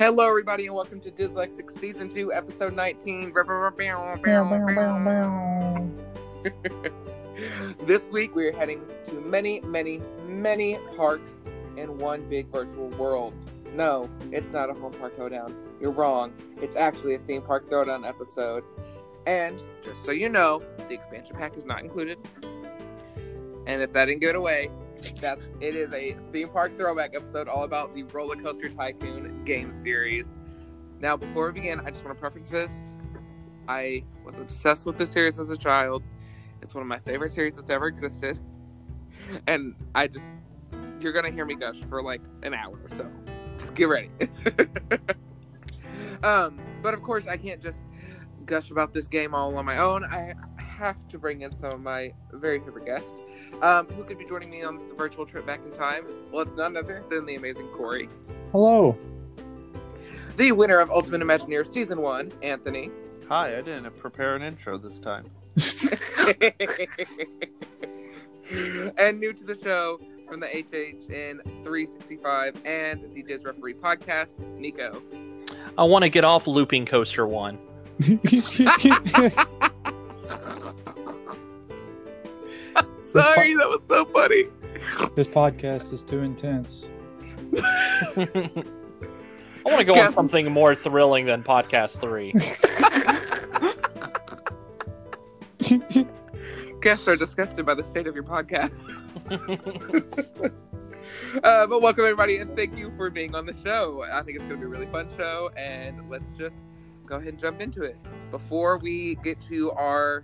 Hello, everybody, and welcome to Dyslexic Season 2, Episode 19. this week, we're heading to many, many, many parks in one big virtual world. No, it's not a home park hoedown. You're wrong. It's actually a theme park throwdown episode. And just so you know, the expansion pack is not included. And if that didn't give it away, that's it is a theme park throwback episode all about the Roller Coaster Tycoon game series. Now, before we begin, I just want to preface this. I was obsessed with this series as a child. It's one of my favorite series that's ever existed. And I just you're gonna hear me gush for like an hour, or so just get ready. um, but of course I can't just gush about this game all on my own. I have to bring in some of my very favorite guests um, who could be joining me on this virtual trip back in time. Well, it's none other than the amazing Corey. Hello. The winner of Ultimate Imagineer Season 1, Anthony. Hi, I didn't prepare an intro this time. and new to the show from the HHN 365 and the Diz Referee podcast, Nico. I want to get off Looping Coaster 1. Sorry, that was so funny. this podcast is too intense. I want to go Guess- on something more thrilling than Podcast 3. Guests are disgusted by the state of your podcast. uh, but welcome everybody, and thank you for being on the show. I think it's going to be a really fun show, and let's just go ahead and jump into it. Before we get to our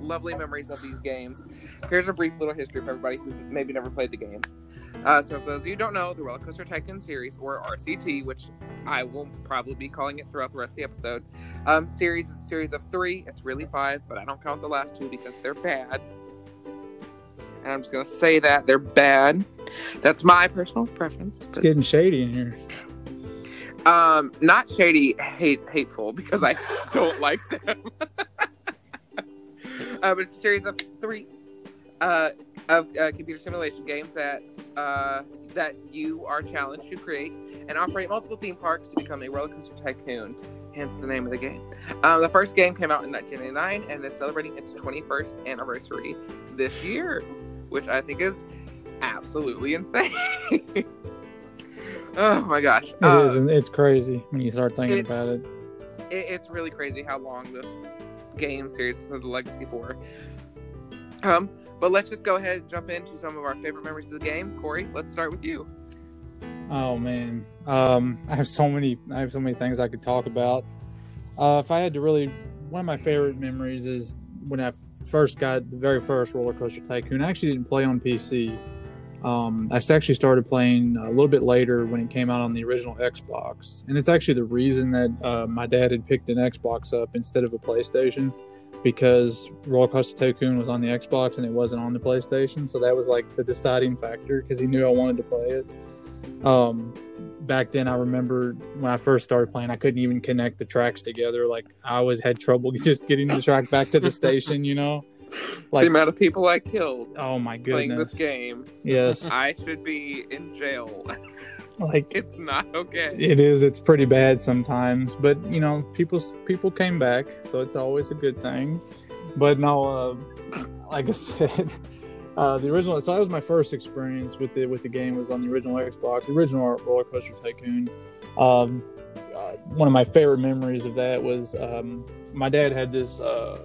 lovely memories of these games, here's a brief little history for everybody who's maybe never played the games. Uh, so, for those of you who don't know, the Roller Coaster Tycoon series, or RCT, which I will probably be calling it throughout the rest of the episode, um, series is a series of three. It's really five, but I don't count the last two because they're bad. And I'm just gonna say that they're bad. That's my personal preference. It's getting shady in here. Um, not shady, hate, hateful because I don't like them. uh, but it's a series of three uh, of uh, computer simulation games that uh, that you are challenged to create and operate multiple theme parks to become a roller coaster tycoon. Hence the name of the game. Um, the first game came out in 1999 and is celebrating its 21st anniversary this year, which I think is absolutely insane. oh my gosh! It Uh, is, and it's crazy when you start thinking about it. it, it's really crazy how long this game series is the legacy for. Um, but let's just go ahead and jump into some of our favorite memories of the game. Corey, let's start with you. Oh man, um, I have so many. I have so many things I could talk about. Uh, if I had to really, one of my favorite memories is when I first got the very first Roller Coaster Tycoon. I actually didn't play on PC. Um, I actually started playing a little bit later when it came out on the original Xbox, and it's actually the reason that uh, my dad had picked an Xbox up instead of a PlayStation because Roller Coaster Tycoon was on the Xbox and it wasn't on the PlayStation. So that was like the deciding factor because he knew I wanted to play it. Um, back then, I remember when I first started playing, I couldn't even connect the tracks together. Like I always had trouble just getting the track back to the station. You know, the amount of people I killed oh my goodness! playing this game, yes, I should be in jail. like it's not okay. It is. It's pretty bad sometimes, but you know, people people came back, so it's always a good thing. But no, uh, like I said, uh, the original. So that was my first experience with the with the game. Was on the original Xbox, the original Roller Coaster Tycoon. Um, uh, one of my favorite memories of that was um, my dad had this. Uh,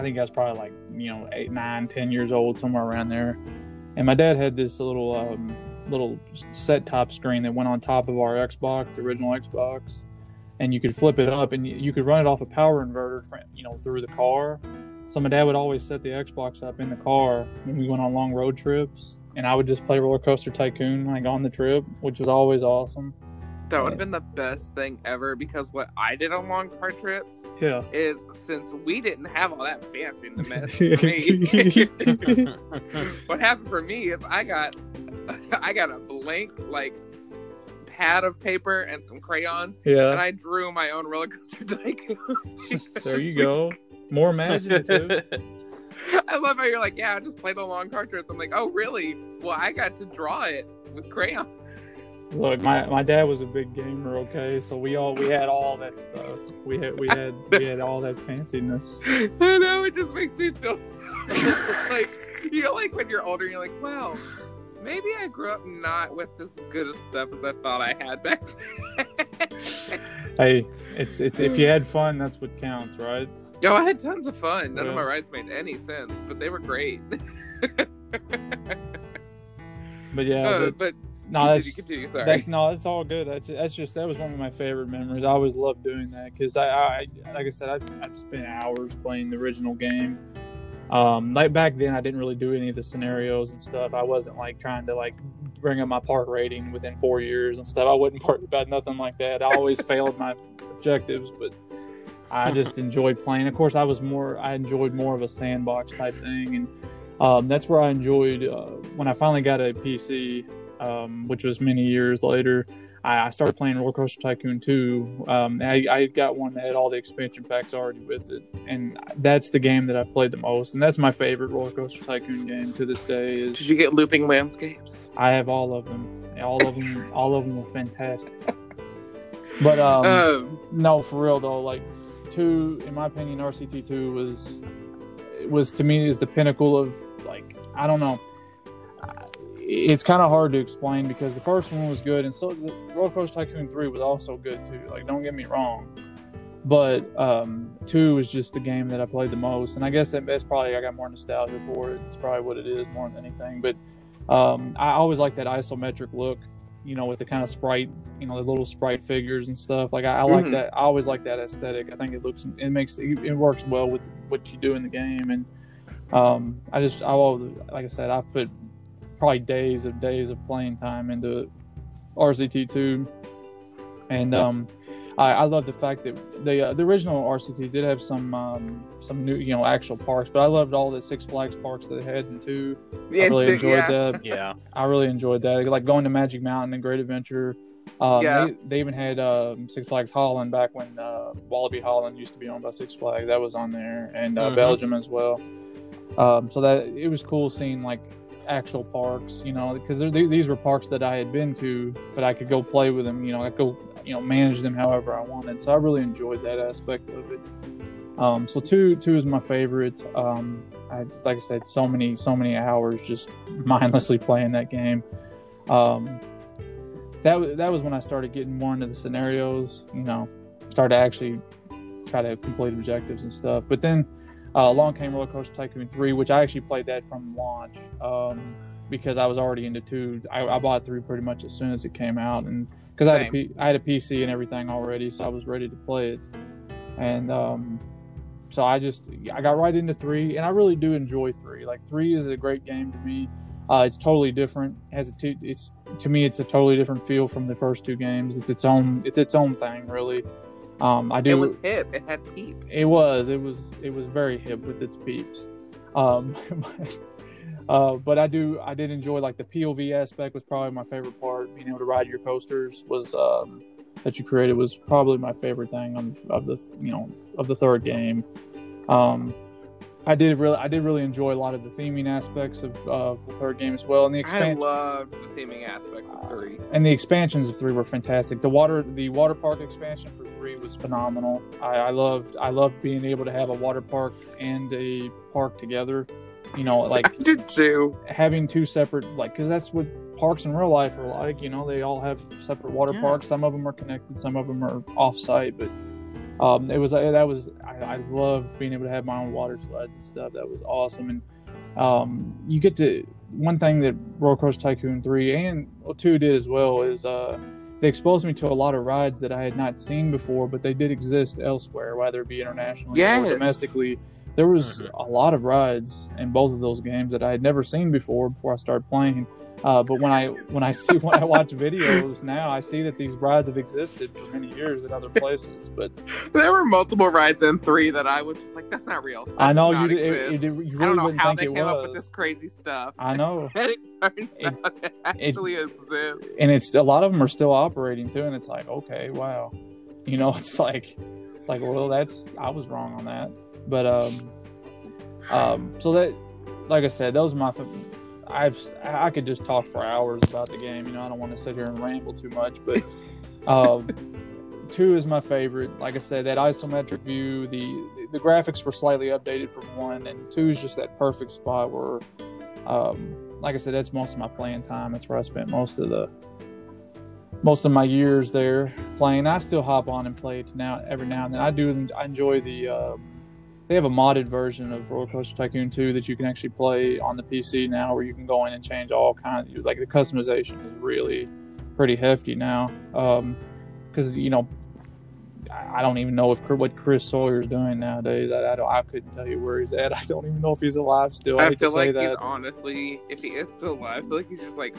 I think I was probably like you know eight, nine, ten years old, somewhere around there. And my dad had this little um, little set top screen that went on top of our Xbox, the original Xbox, and you could flip it up and you- could run it off a power inverter, you know, through the car. So my dad would always set the Xbox up in the car when we went on long road trips, and I would just play Roller Coaster Tycoon like on the trip, which was always awesome. That would have been the best thing ever because what I did on long car trips Yeah. is since we didn't have all that fanciness the mess what happened for me is I got I got a blank like pad of paper and some crayons Yeah. and. I drew my own roller coaster tycoon. There you go. More imaginative. I love how you're like, yeah, I just played the long car trips. I'm like, oh really? Well, I got to draw it with crayon. Look, my, my dad was a big gamer. Okay, so we all we had all that stuff. We had we had we had all that fanciness. I know it just makes me feel like you know, like when you're older, you're like, wow, maybe I grew up not with as good of stuff as I thought I had back then. Hey, it's it's if you had fun, that's what counts, right? Yo, I had tons of fun. None of my rides made any sense, but they were great. But yeah, Uh, but, but no, continue, that's continue. Sorry. That's no, that's all good. That's, that's just that was one of my favorite memories. I always loved doing that because I, I, like I said, I've, I've spent hours playing the original game. Um, like back then, I didn't really do any of the scenarios and stuff. I wasn't like trying to like bring up my park rating within four years and stuff. I wouldn't worry about nothing like that. I always failed my objectives, but I just enjoyed playing. Of course, I was more. I enjoyed more of a sandbox type thing, and um, that's where I enjoyed uh, when I finally got a PC um, which was many years later. I, I started playing Roller Coaster Tycoon 2. Um, I, I got one that had all the expansion packs already with it, and that's the game that I played the most, and that's my favorite Roller Coaster Tycoon game to this day. Did you get looping landscapes? I have all of them. All of them. all of them were fantastic. But um, Um, no, for real though, like two, in my opinion, RCT two was it was to me is the pinnacle of like I don't know. It's kind of hard to explain because the first one was good, and so the Roller Coaster Tycoon three was also good too. Like, don't get me wrong, but um, two is just the game that I played the most, and I guess that, that's probably I got more nostalgia for it. It's probably what it is more than anything. But um, I always like that isometric look, you know, with the kind of sprite, you know, the little sprite figures and stuff. Like I, I like Mhm. that. I always like that aesthetic. I think it looks, it makes, it, it works well with what you do in the game. And um, I just, I will, like I said, I put probably days of days of playing time into RCT2, and um, I, I love the fact that the uh, the original RCT did have some um, some new, you know, actual parks, but I loved all the Six Flags parks that they had in two. I yeah, really t- enjoyed yeah. that. Yeah. I really enjoyed that. Like going to Magic Mountain and Great Adventure. Um, Yeah. they, they even had um, Six Flags Holland back when uh, Walibi Holland used to be owned by Six Flags. That was on there, and uh, Mhm. Belgium as well. Um, so that it was cool seeing like actual parks, you know, because these were parks that I had been to, but I could go play with them. You know, I could go, you know, manage them however I wanted. So I really enjoyed that aspect of it. Um, so two two is my favorite. Um, I like I said, so many so many hours just mindlessly playing that game. Um, that that was when I started getting more into the scenarios. You know, started to actually try to complete objectives and stuff. But then uh, along came Roller Coaster Tycoon three, which I actually played that from launch um, because I was already into two. I, I bought three pretty much as soon as it came out, and because I had a Same. P, I had a PC and everything already, so I was ready to play it. And um, so I just I got right into three, and I really do enjoy three. Like three is a great game to me. Uh, it's totally different. It has a t- it's to me it's a totally different feel from the first two games. It's its own it's its own thing really. Um, I do. It was hip. It had peeps. It was. It was. It was very hip with its peeps. Um, uh, but I do. I did enjoy like the POV aspect was probably my favorite part. Being able to ride your coasters was um, that you created was probably my favorite thing on, of the you know of the third game. Um, I did really. I did really enjoy a lot of the theming aspects of uh, the third game as well, and the I loved the theming aspects of three. and the expansions of three were fantastic. The water, the water park expansion for three was phenomenal. I, I loved, I loved being able to have a water park and a park together. You know, like I did too. having two separate, like, because that's what parks in real life are like. You know, they all have separate water Yeah. parks. Some of them are connected, some of them are off-site. But um, it was that was I, I loved being able to have my own water slides and stuff. That was awesome. And um, you get to one thing that Roller Coaster Tycoon three and well, two did as well is uh, they exposed me to a lot of rides that I had not seen before, but they did exist elsewhere, whether it be internationally Yes. or domestically. There was Mhm. a lot of rides in both of those games that I had never seen before before I started playing. Uh, but when I when I see when I watch videos now, I see that these rides have existed for many years at other places. But There were multiple rides in three that I was just like, that's not real. That I know you, did- it, it, you really I don't know wouldn't how think they it came was. up with this crazy stuff. I know, and it turns It- out it actually exists. and it's a lot of them are still operating too, and it's like, okay, wow, you know, it's like, it's like, well, that's I was wrong on that, but um, um, so that, like I said, those are my. I've I could just talk for hours about the game. You know, I don't want to sit here and ramble too much, but um, two is my favorite. Like I said, that isometric view, the the graphics were slightly updated from one, and two is just that perfect spot where, um, like I said, that's most of my playing time. That's where I spent most of the most of my years there playing. I still hop on and play it now every now and then. I do I enjoy the. Uh, they have a modded version of Roller Coaster Tycoon 2 that you can actually play on the PC now, where you can go in and change all kinds. Like the customization is really pretty hefty now. Because you know, I don't even know if what Chris Sawyer's doing nowadays. I, I, don't, I couldn't tell you where he's at. I don't even know if he's alive still. I, I feel like that. he's honestly, if he is still alive, I feel like he's just like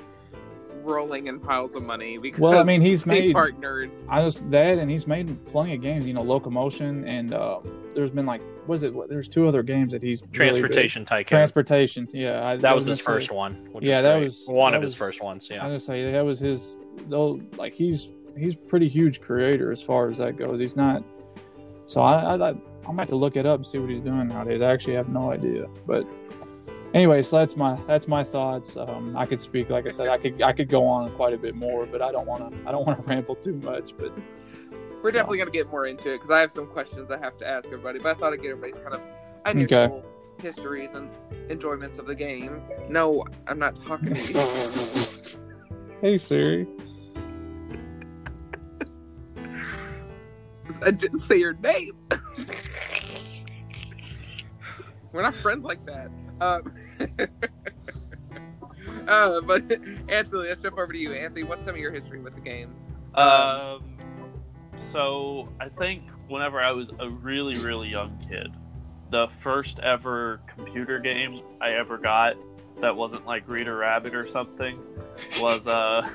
rolling in piles of money because Well, I mean, he's made park nerds. I just that, and he's made plenty of games. You know, Locomotion, and uh, there's been like, what is it? What, there's two other games that he's really. Transportation Tycoon. Transportation. Yeah, I, that I was his say- first one. Yeah, that great. was- one that of his first ones. Yeah, I was gonna say that was his. Though, like he's he's pretty huge creator as far as that goes. He's not. So I, I, I I'm about to look it up and see what he's doing nowadays. I actually have no idea, but. Anyway, so that's my that's my thoughts. Um, I could speak, like I said, I could I could go on quite a bit more, but I don't want to I don't want to ramble too much. But We're definitely gonna get more into it because I have some questions I have to ask everybody. But I thought I'd get everybody's kind of initial histories and enjoyments of the games. No, I'm not talking to you. hey Siri, I didn't say your name. We're not friends like that. Uh, uh, but Anthony, let's jump over to you. Anthony, what's some of your history with the game? Um, so I think whenever I was a really, really young kid, the first ever computer game I ever got that wasn't like Reader Rabbit or something was uh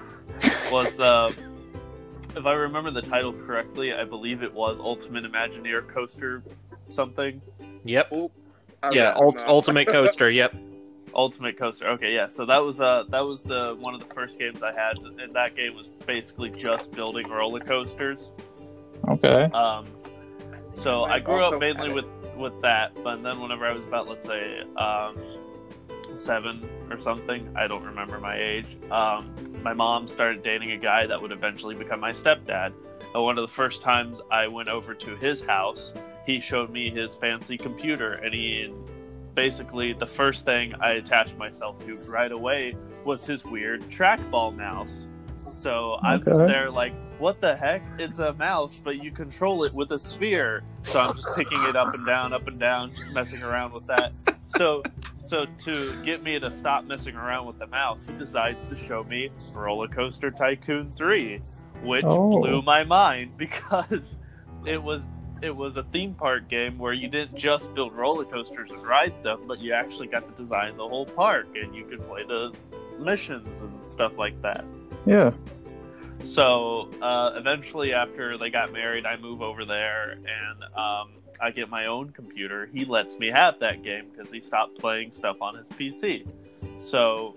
was uh if I remember the title correctly, I believe it was Ultimate Imagineer Coaster something. Yep. Oh, I yeah. Ult- Ultimate Coaster. Yep. Ultimate Coaster. Okay, yeah. So that was uh that was the one of the first games I had, and that game was basically just building roller coasters. Okay, Um, so I I grew up mainly with with that, but then whenever I was about let's say um, seven or something, I don't remember my age. Um, my mom started dating a guy that would eventually become my stepdad. And one of the first times I went over to his house, he showed me his fancy computer, and he basically the first thing I attached myself to right away was his weird trackball mouse. So I was Okay. there like, what the heck? It's a mouse, but you control it with a sphere. So I'm just picking it up and down, up and down, just messing around with that. So so to get me to stop messing around with the mouse, he decides to show me Roller Coaster Tycoon 3, which Oh. blew my mind because it was it was a theme park game where you didn't just build roller coasters and ride them, but you actually got to design the whole park and you could play the missions and stuff like that. yeah, So uh, eventually, after they got married, I move over there and um, I get my own computer. He lets me have that game because he stopped playing stuff on his PC. So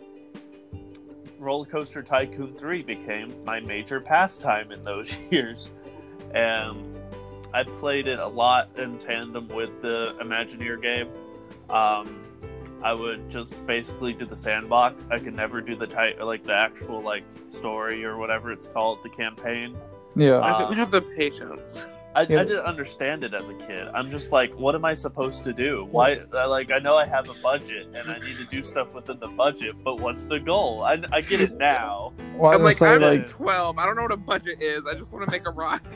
Roller Coaster Tycoon 3 became my major pastime in those years. And I played it a lot in tandem with the Imagineer game. Um, I would just basically do the sandbox. I could never do the type like the actual like story or whatever it's called, the campaign. yeah. I Uh, didn't have the patience. I, Yeah. I didn't understand it as a kid. I'm just like, what am I supposed to do? Why? I, like, I know I have a budget and I need to do stuff within the budget, but what's the goal? I, I get it now. well, I I'm like, gonna I'm like 12. I don't know what a budget is. I just want to make a ride.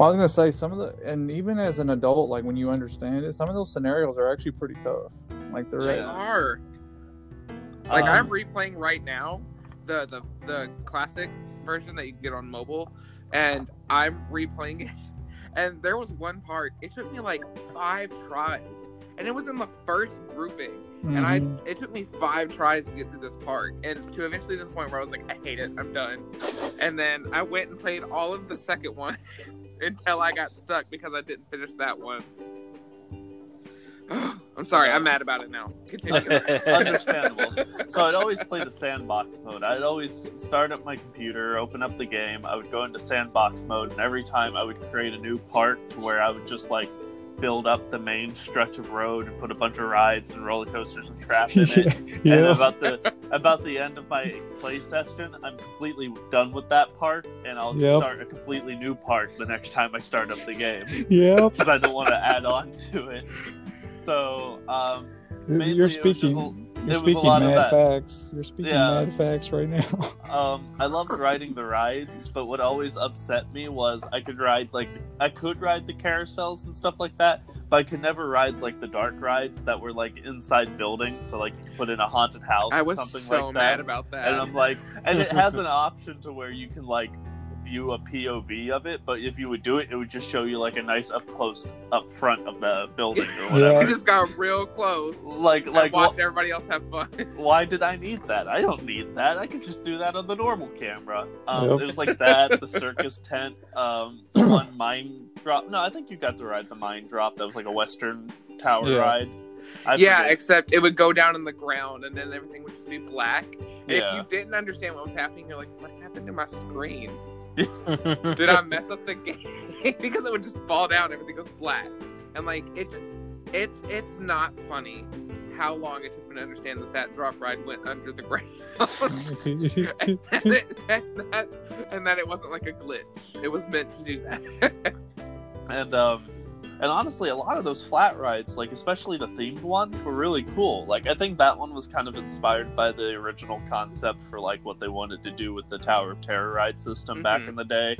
Well, I was gonna say some of the, and even as an adult, like when you understand it, some of those scenarios are actually pretty tough. Like they're They are. Like Um, I'm replaying right now the, the the classic version that you can get on mobile, and I'm replaying it. And there was one part. It took me like five tries, and it was in the first grouping. And I Mhm. it took me five tries to get through this part, and to eventually this point where I was like, I hate it, I'm done. And then I went and played all of the second one until I got stuck because I didn't finish that one. I'm sorry, I'm mad about it now. Continue. Understandable. So I'd always play the sandbox mode. I'd always start up my computer, open up the game. I would go into sandbox mode, and every time I would create a new part to where I would just like build up the main stretch of road and put a bunch of rides and roller coasters and crap in it. And about the about the end of my play session, I'm completely done with that part, and I'll Yep. start a completely new part the next time I start up the game yeah. because I don't want to add on to it. So um, You're it was just speaking. A- you're it was a speaking lot of mad that. facts. You're speaking Yeah. mad facts right now. um, I loved riding the rides, but what always upset me was I could ride like I could ride the carousels and stuff like that, but I could never ride like the dark rides that were like inside buildings. So like you put in a haunted house I or was something so like mad about that. and I'm like, and it has an option to where you can like view a POV of it, but if you would do it, it would just show you like a nice up close up front of the building or whatever. you just got real close. Like Like like watch wh- everybody else have fun. why did I need that? I don't need that. I could just do that on the normal camera. Um, Yep. It was like that, the circus tent, um, the one mine drop. No, I think you got to ride the mine drop. That was like a Western tower Yeah. ride. I yeah, forget. except it would go down in the ground and then everything would just be black. And if you didn't understand what was happening, you're like, what happened to my screen? Did I mess up the game? because it would just fall down, everything goes flat. And like it it's it's not funny how long it took me to understand that that drop ride went under the ground. and, it, and, that, and that it wasn't like a glitch. It was meant to do that. and um, and honestly, a lot of those flat rides, like especially the themed ones, were really cool. Like I think that one was kind of inspired by the original concept for like what they wanted to do with the Tower of Terror ride system back Mhm. in the day.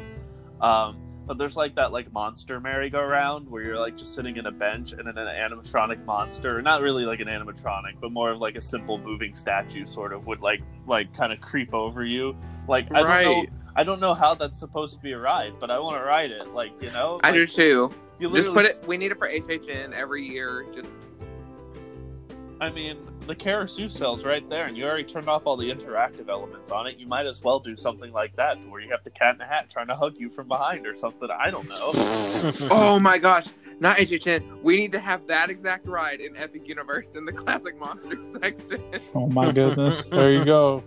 Um, but there's like that like monster merry-go-round where you're like just sitting in a bench and then an animatronic monster not really like an animatronic, but more of like a simple moving statue, sort of would like like kind of creep over you. Like I don't know, I don't know how that's supposed to be a ride, but I want to ride it. Like you know, I do too. You Just put it we need it for HHN every year. Just I mean, the Caro-Seuss-el's right there, and you already turned off all the interactive elements on it. You might as well do something like that, where you have the cat in the hat trying to hug you from behind or something. I don't know. Oh my gosh, not HHN. We need to have that exact ride in Epic Universe in the classic monster section. oh my goodness. There you go.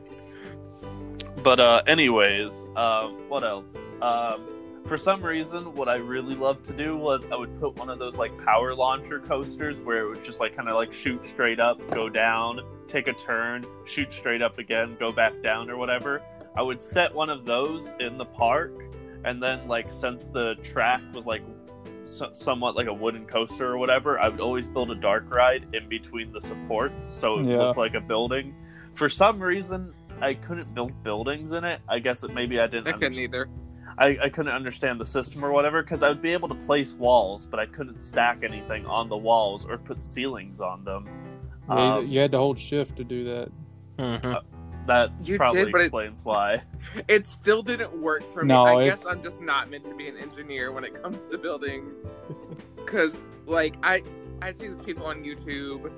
But uh, anyways, um, what else? Um, for some reason, what I really loved to do was I would put one of those like power launcher coasters where it would just like kind of like shoot straight up, go down, take a turn, shoot straight up again, go back down or whatever. I would set one of those in the park, and then like since the track was like so- somewhat like a wooden coaster or whatever, I would always build a dark ride in between the supports so it Yeah. looked like a building. For some reason, I couldn't build buildings in it. I guess it maybe I didn't. I couldn't underst- either. I, I couldn't understand the system or whatever because I would be able to place walls, but I couldn't stack anything on the walls or put ceilings on them. Yeah, you- Um, you had to hold shift to do that. Mhm. That You probably did, but it- explains why. It still didn't work for me. No, I it's- guess I'm just not meant to be an engineer when it comes to buildings. Cause like I I see these people on YouTube.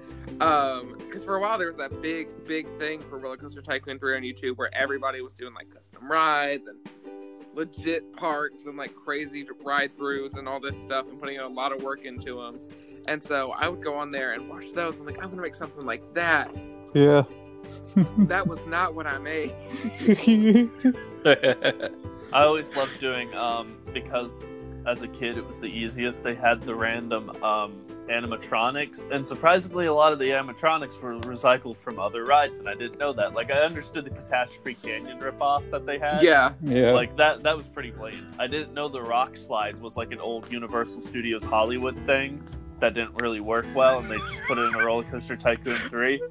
Um, because for a while there was that big, big thing for Roller Coaster Tycoon 3 on YouTube where everybody was doing like custom rides and legit parks and like crazy ride throughs and all this stuff and putting a lot of work into them. And so I would go on there and watch those. I'm like, I'm gonna make something like that. Yeah. That was not what I made. I always loved doing um because as a kid it was the easiest. They had the random um animatronics and surprisingly a lot of the animatronics were recycled from other rides and I didn't know that. Like I understood the Catastrophe Canyon ripoff that they had. Yeah. yeah. Like that that was pretty blatant. I didn't know the rock slide was like an old Universal Studios Hollywood thing that didn't really work well and they just put it in a roller coaster tycoon 3.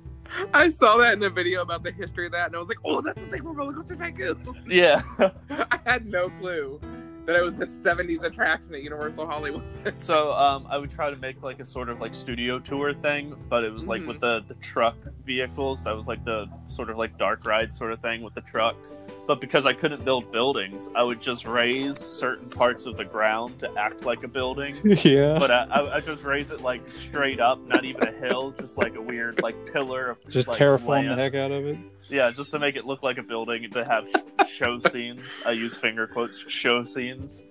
I saw that in the video about the history of that, and I was like, "Oh, that's the thing from Roller Coaster Tycoon." Yeah. I had no clue that it was a '70s attraction at Universal Hollywood. so um, I would try to make like a sort of like studio tour thing, but it was like Mhm. with the the truck vehicles. That was like the sort of like dark ride sort of thing with the trucks. But because I couldn't build buildings, I would just raise certain parts of the ground to act like a building. yeah. But I, I, I just raise it like straight up, not even a hill, just like a weird like pillar of Just like, terraform the heck out of it. Yeah, just to make it look like a building to have show scenes. I use finger quotes, show scenes.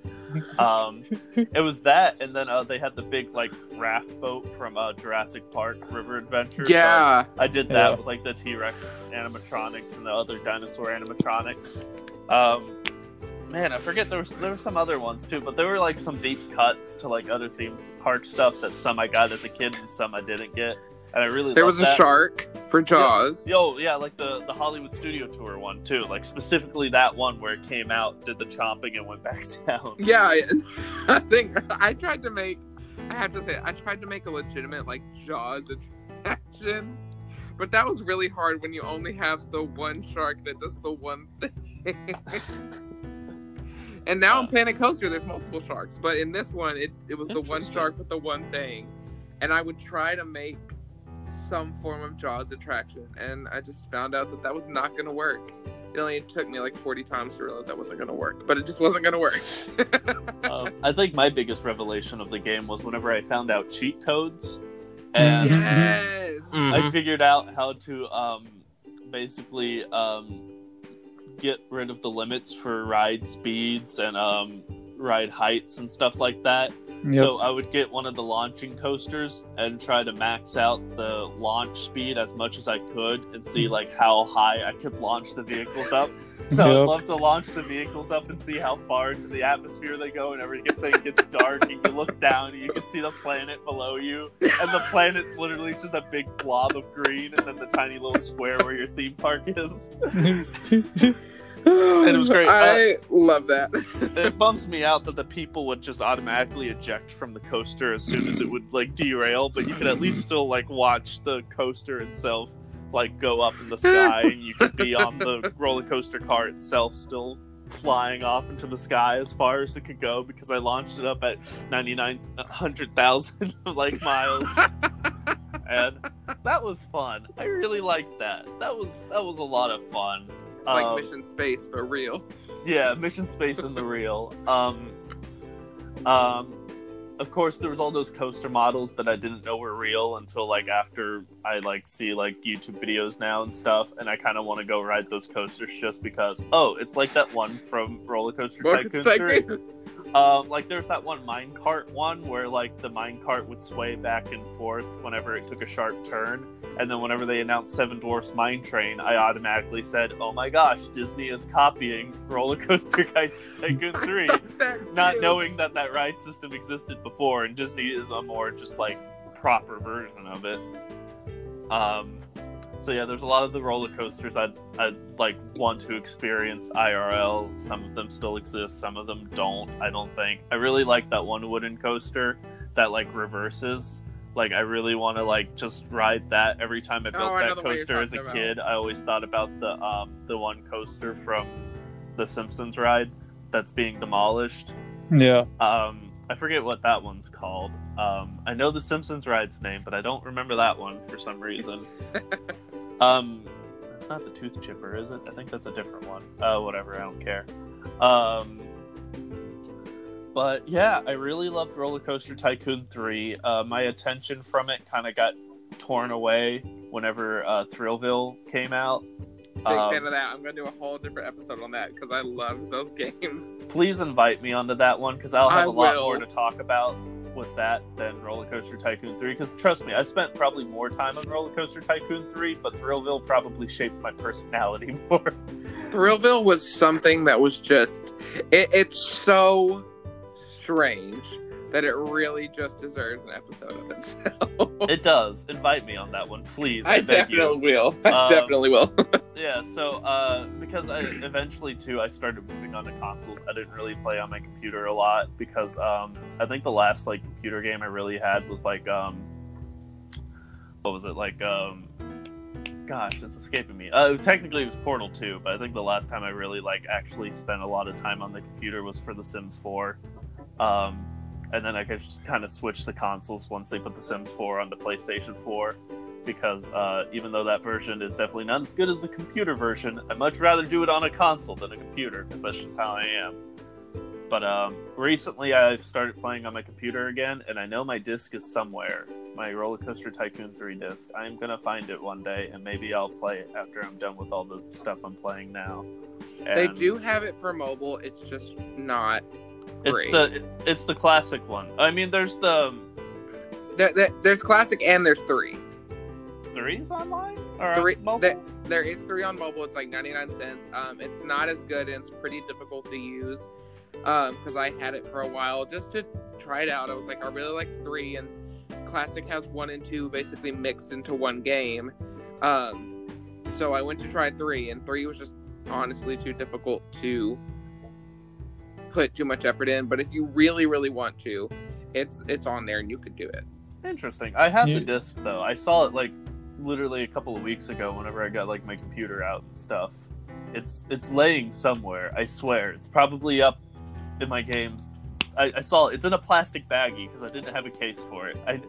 Um, it was that, and then uh, they had the big like raft boat from uh, Jurassic Park River Adventure. So Yeah, I did that Yeah. with like the T Rex animatronics and the other dinosaur animatronics. Um, man, I forget there was there were some other ones too, but there were like some deep cuts to like other themes park stuff that some I got as a kid and some I didn't get, and I really There was a that. shark for Jaws. Yo, yeah, like the the Hollywood Studio Tour one too, like specifically that one where it came out, did the chomping, and went back down. Yeah, I, I think I tried to make. I have to say, I tried to make a legitimate like Jaws attraction, but that was really hard when you only have the one shark that does the one thing. and now in Planet Coaster, there's multiple sharks, but in this one, it it was the one shark with the one thing, and I would try to make some form of Jaws attraction, and I just found out that that was not going to work. It only took me like 40 times to realize that wasn't going to work, but it just wasn't going to work. um, I think my biggest revelation of the game was whenever I found out cheat codes, and yes. I Mhm. figured out how to um, basically um, get rid of the limits for ride speeds and um, ride heights and stuff like that. Yep. So I would get one of the launching coasters and try to max out the launch speed as much as I could and see like how high I could launch the vehicles up. So I'd love to launch the vehicles up and see how far into the atmosphere they go and everything gets dark and you look down and you can see the planet below you and the planet's literally just a big blob of green and then the tiny little square where your theme park is. it was great. I uh, love that. it bums me out that the people would just automatically eject from the coaster as soon as it would like derail, but you could at least still like watch the coaster itself like go up in the sky and you could be on the roller coaster car itself still flying off into the sky as far as it could go because I launched it up at 99,000 like miles. and that was fun. I really liked that. That was that was a lot of fun. Like Um, Mission Space, but real. yeah, Mission Space in the real. Um, um, of course, there was all those coaster models that I didn't know were real until like after I like see like YouTube videos now and stuff, and I kind of want to go ride those coasters just because. Oh, it's like that one from Roller Coaster Tycoon 3. Tycoon. Um, like there's that one minecart one where like the minecart would sway back and forth whenever it took a sharp turn, and then whenever they announced Seven Dwarfs Mine Train, I automatically said, "Oh my gosh, Disney is copying Roller Coaster Tycoon 3." Not knowing that that ride system existed before, and Disney is a more just like proper version of it. Um, so yeah, there's a lot of the roller coasters I'd, I'd like want to experience IRL. Some of them still exist, some of them don't. I don't think. I really like that one wooden coaster that like reverses. Like I really want to like just ride that every time I built Oh, I that the coaster as a about. kid. I always thought about the um the one coaster from the Simpsons ride that's being demolished. yeah. Um, I forget what that one's called. Um, I know the Simpsons ride's name, but I don't remember that one for some reason. um, it's not the Tooth Chipper, is it? I think that's a different one. Uh, whatever, I don't care. Um, but yeah, I really loved Roller Coaster Tycoon 3. Uh, my attention from it kind of got torn away whenever uh, Thrillville came out. Big Um, fan of that. I'm gonna do a whole different episode on that because I loved those games. please invite me onto that one because I'll have a lot will. more to talk about with that than Roller Coaster Tycoon 3. Because trust me, I spent probably more time on Roller Coaster Tycoon 3, but Thrillville probably shaped my personality more. Thrillville was something that was just it, it's so strange that it really just deserves an episode of itself. it does. Invite me on that one, please. I I, definitely you. will. I Um, definitely will. Yeah, so uh, because I eventually too I started moving on to consoles. I didn't really play on my computer a lot because um, I think the last like computer game I really had was like um, what was it like um, gosh, it's escaping me. Uh, technically it was Portal 2, but I think the last time I really like actually spent a lot of time on the computer was for The Sims 4. Um, and then I could kind of switch the consoles once they put The Sims 4 on the PlayStation 4 because uh, even though that version is definitely not as good as the computer version, I'd much rather do it on a console than a computer because that's just how I am. But um, recently, I've started playing on my computer again, and I know my disc is somewhere. My Roller Coaster Tycoon 3 disc. I'm gonna find it one day, and maybe I'll play it after I'm done with all the stuff I'm playing now. they do have it for mobile. It's just not It's the it's the classic one. I mean, there's the There- there- there's classic and there's three. threes online or Three. mobile. That there is three on mobile. It's like 99 cents. Um, it's not as good and it's pretty difficult to use Um, because I had it for a while just to try it out. I was like, I really like three, and Classic has one and two basically mixed into one game. Um, so I went to try three, and three was just honestly too difficult to put too much effort in. But if you really, really want to, it's it's on there and you could do it. Interesting. I have You- the disc though. I saw it like literally a couple of weeks ago whenever I got like my computer out and stuff. It's it's laying somewhere. I swear. It's probably up in my games. I, I saw it. It's in a plastic baggie because I didn't have a case for it. I,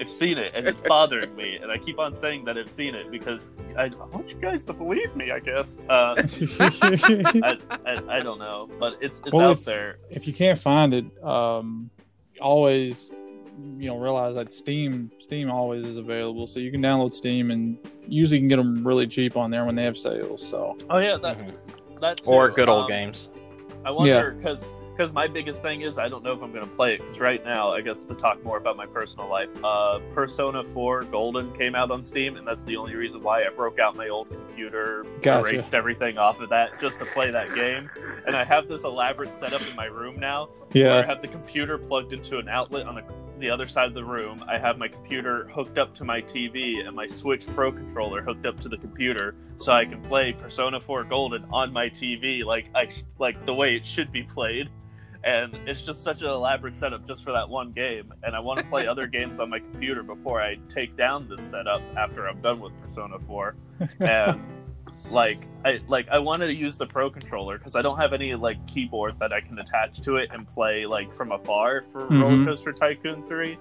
I've seen it and it's bothering me, and I keep on saying that I've seen it because I, I want you guys to believe me. I guess. Uh, I, I, I don't know, but it's it's Well, out if- there. if you can't find it, um, always you know realize that Steam Steam always is available, so you can download Steam and usually can get them really cheap on there when they have sales. So Oh yeah, that Mhm. that. Or good old Um, games. I wonder because because my biggest thing is I don't know if I'm going to play it because right now I guess to talk more about my personal life, uh, Persona 4 Golden came out on Steam and that's the only reason why I broke out my old computer, Gotcha. erased everything off of that just to play that game, and I have this elaborate setup in my room now where I have the computer plugged into an outlet on the, the other side of the room. I have my computer hooked up to my TV and my Switch Pro controller hooked up to the computer, so I can play Persona 4 Golden on my TV like I sh- like the way it should be played. And it's just such an elaborate setup just for that one game. And I want to play other games on my computer before I take down this setup after I'm done with Persona 4. And like I like I wanted to use the pro controller because I don't have any like keyboard that I can attach to it and play like from afar for Mhm. Roller Coaster Tycoon 3.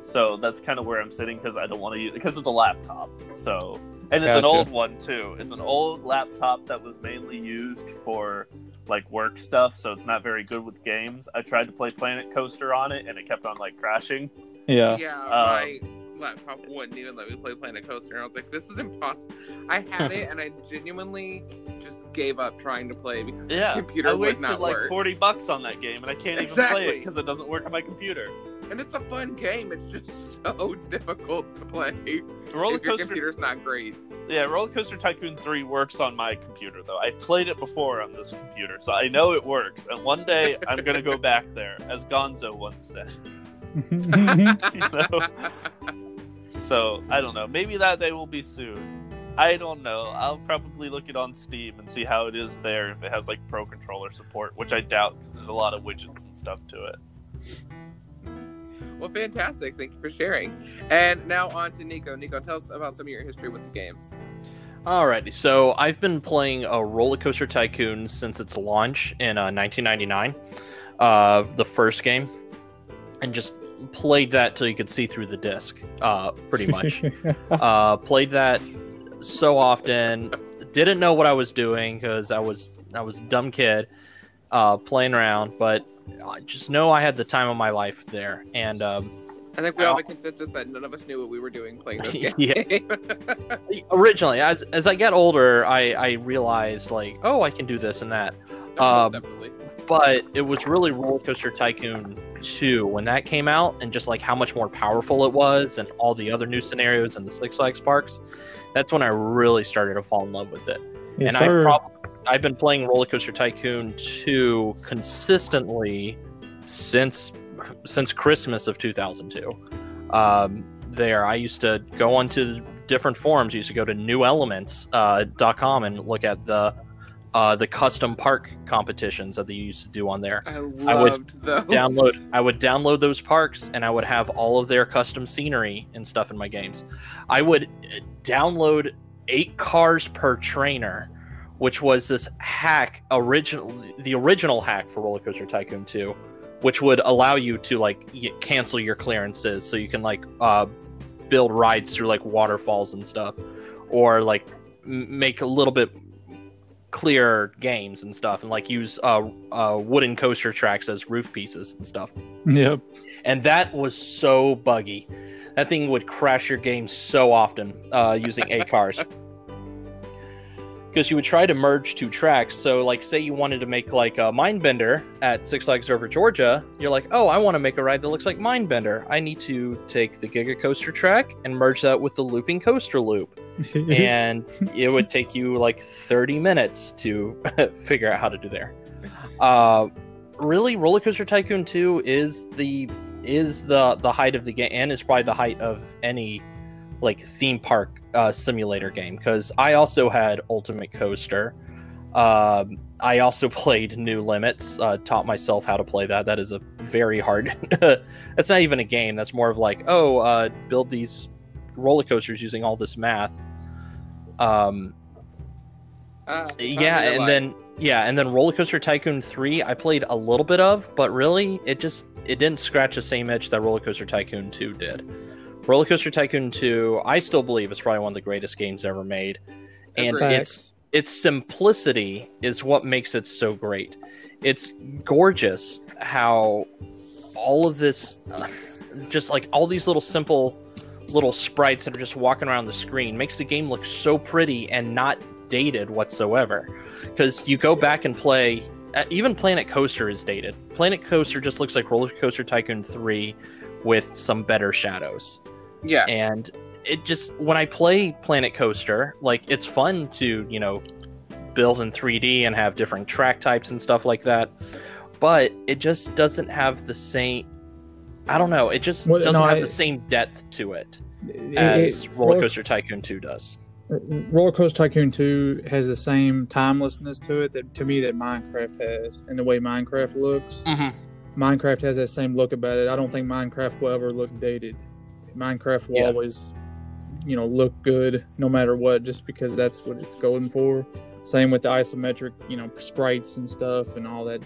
So that's kind of where I'm sitting because I don't want to use because it's a laptop. So and it's an old one too. It's an old laptop that was mainly used for like work stuff, so it's not very good with games. I tried to play Planet Coaster on it and it kept on like crashing. yeah. Yeah, Um, my laptop wouldn't even let me play Planet Coaster. And I was like, this is impossible. I had it, and I genuinely just gave up trying to play because Yeah, my computer I would wasted not like work. forty bucks on that game, and I can't even play it because it doesn't work on my computer. And it's a fun game. It's just so difficult to play Roller if your Coaster computer's not great. Yeah, Roller Coaster Tycoon 3 works on my computer, though. I played it before on this computer, so I know it works. And one day I'm going to go back there, as Gonzo once said. You know? So, I don't know. Maybe that day will be soon. I don't know. I'll probably look it on Steam and see how it is there if it has like Pro Controller support, which I doubt because there's a lot of widgets and stuff to it. Well, fantastic. Thank you for sharing. And now on to Nico. Nico, tell us about some of your history with the games. Alrighty, so I've been playing a Roller Coaster Tycoon since its launch in uh, 1999, uh, the first game, and just played that till you could see through the disc, uh, pretty much. uh, played that so often, didn't know what I was doing because I was I was a dumb kid uh, playing around, but I just know I had the time of my life there, and um, I think we all have a consensus that none of us knew what we were doing playing this game. Yeah. originally, as as I get older, I I realized like, oh, I can do this and that. No, Um, but it was really Roller Coaster Tycoon 2 when that came out, and just like how much more powerful it was, and all the other new scenarios and the Six Flags parks. That's when I really started to fall in love with it. Yes, and I've probably I've been playing Roller Coaster Tycoon 2 consistently since since Christmas of 2002. Um, there, I used to go onto different forums. I Used to go to newelements.com uh, .com and look at the uh, the custom park competitions that they used to do on there. I would those. Download, I would download those parks, and I would have all of their custom scenery and stuff in my games. I would uh, download eight cars per trainer, which was this hack original, the original hack for Roller Coaster Tycoon 2, which would allow you to like y- cancel your clearances, so you can like uh, build rides through like waterfalls and stuff, or like m- make a little bit clear games and stuff, and like use uh, uh, wooden coaster tracks as roof pieces and stuff. Yep. And that was so buggy. That thing would crash your game so often uh, using eight cars. Because you would try to merge two tracks. So, like, say you wanted to make like a Mindbender at Six Flags Over Georgia, you're like, oh, I want to make a ride that looks like Mindbender. I need to take the Giga Coaster track and merge that with the Looping Coaster Loop, and it would take you like 30 minutes to figure out how to do there. Uh, really, Roller Coaster Tycoon 2 is the is the the height of the game and is probably the height of any like theme park uh, simulator game because I also had Ultimate Coaster. Um, I also played No Limits. Uh, taught myself how to play that. That is a very hard. that's not even a game. That's more of like, oh, uh, build these roller coasters using all this math. Um, Ah, yeah, and life. then yeah, and then Roller Coaster Tycoon 3 I played a little bit of, but really it just it didn't scratch the same itch that Roller Coaster Tycoon 2 did. Roller Coaster Tycoon 2, I still believe is probably one of the greatest games ever made. And it's its simplicity is what makes it so great. It's gorgeous how all of this uh, just like all these little simple little sprites that are just walking around the screen makes the game look so pretty and not dated whatsoever because you go back and play uh, even planet coaster is dated planet coaster just looks like roller coaster tycoon 3 with some better shadows yeah, and it just when i play planet coaster like it's fun to you know build in 3d and have different track types and stuff like that but it just doesn't have the same i don't know it just Well, doesn't no, have I- the same depth to it It- as it- roller coaster tycoon 2 does Roller Coaster Tycoon 2 has the same timelessness to it that to me that Minecraft has, and the way Minecraft looks. mm-hmm. Minecraft has that same look about it. I don't think Minecraft will ever look dated. Minecraft will Yeah. always, you know, look good no matter what, just because that's what it's going for. Same with the isometric, you know, sprites and stuff and all that.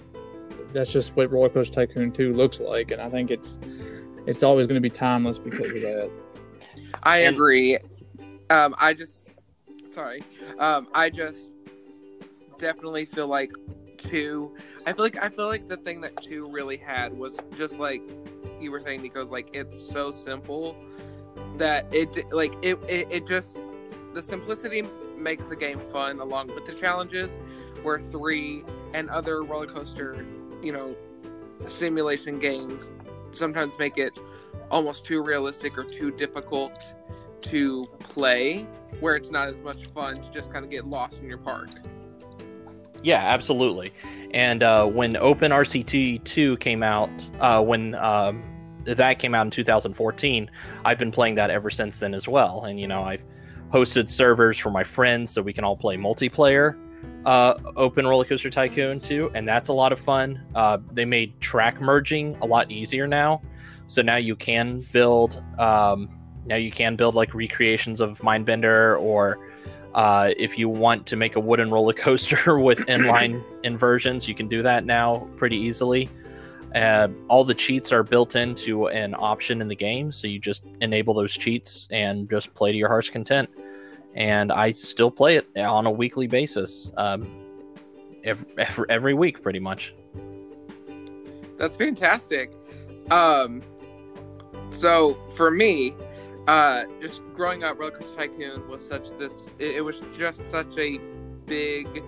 That's just what Roller Coaster Tycoon 2 looks like, and I think it's it's always going to be timeless because of that. I And- agree. Um, I just, sorry. Um, I just definitely feel like two. I feel like I feel like the thing that two really had was just like you were saying, Nico's like it's so simple that it like it it, it just the simplicity makes the game fun along with the challenges. Where three and other roller coaster, you know, simulation games sometimes make it almost too realistic or too difficult to play where it's not as much fun to just kind of get lost in your park. Yeah, absolutely. And uh, when Open RCT 2 came out, uh, when um, that came out in 2014, I've been playing that ever since then as well. And, you know, I've hosted servers for my friends so we can all play multiplayer uh, Open Roller Coaster Tycoon 2, and that's a lot of fun. Uh, they made track merging a lot easier now. So now you can build. Um, now you can build like recreations of Mindbender or uh, if you want to make a wooden roller coaster with inline inversions, you can do that now pretty easily. Uh, all the cheats are built into an option in the game, so you just enable those cheats and just play to your heart's content. And I still play it on a weekly basis, um, every, every, every week, pretty much. That's fantastic. Um, so for me, uh, just growing up, Roller Coaster Tycoon was such this. It, it was just such a big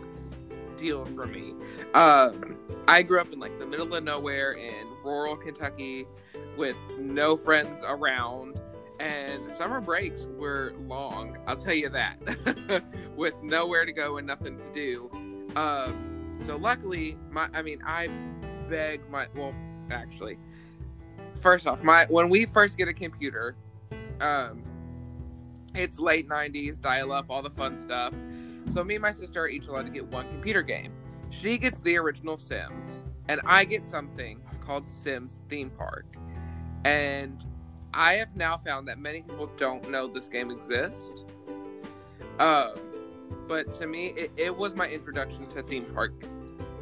deal for me. Um, I grew up in like the middle of nowhere in rural Kentucky with no friends around. And summer breaks were long, I'll tell you that, with nowhere to go and nothing to do. Um, so luckily, my I mean, I beg my well, actually, first off, my when we first get a computer, um, it's late '90s, dial-up, all the fun stuff. So me and my sister are each allowed to get one computer game. She gets the original Sims, and I get something called Sims Theme Park. And I have now found that many people don't know this game exists. Um, but to me, it, it was my introduction to theme park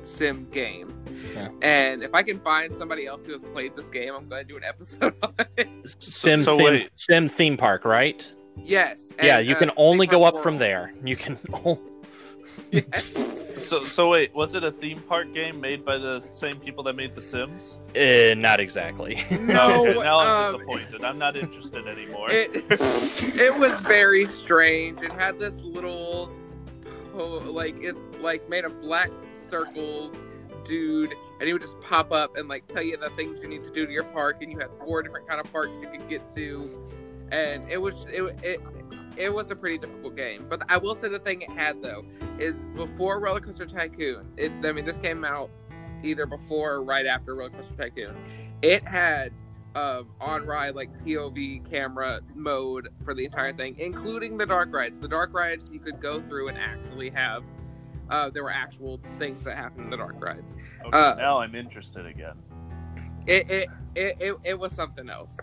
sim games. Yeah. And if I can find somebody else who has played this game, I'm going to do an episode on it. Sim, so theme, wait. Sim theme park, right? Yes. yeah, you uh, can only go Park up from there. You can. o- So, so wait, was it a theme park game made by the same people that made The Sims? Uh, not exactly. No, okay, now I'm um, disappointed. I'm not interested anymore. It, it was very strange. It had this little to like it's like made of black circles, dude, and he would just pop up and like tell you the things you need to do to your park, and you had four different kind of parks you could get to, and it was it it. It was a pretty difficult game, but I will say the thing it had though is before Roller Coaster Tycoon. It, I mean, this came out either before or right after Roller Coaster Tycoon. It had um, on ride like POV camera mode for the entire thing, including the dark rides. The dark rides you could go through and actually have. Uh, there were actual things that happened in the dark rides. Okay, Uh, now I'm interested again. It it, it, it, it was something else.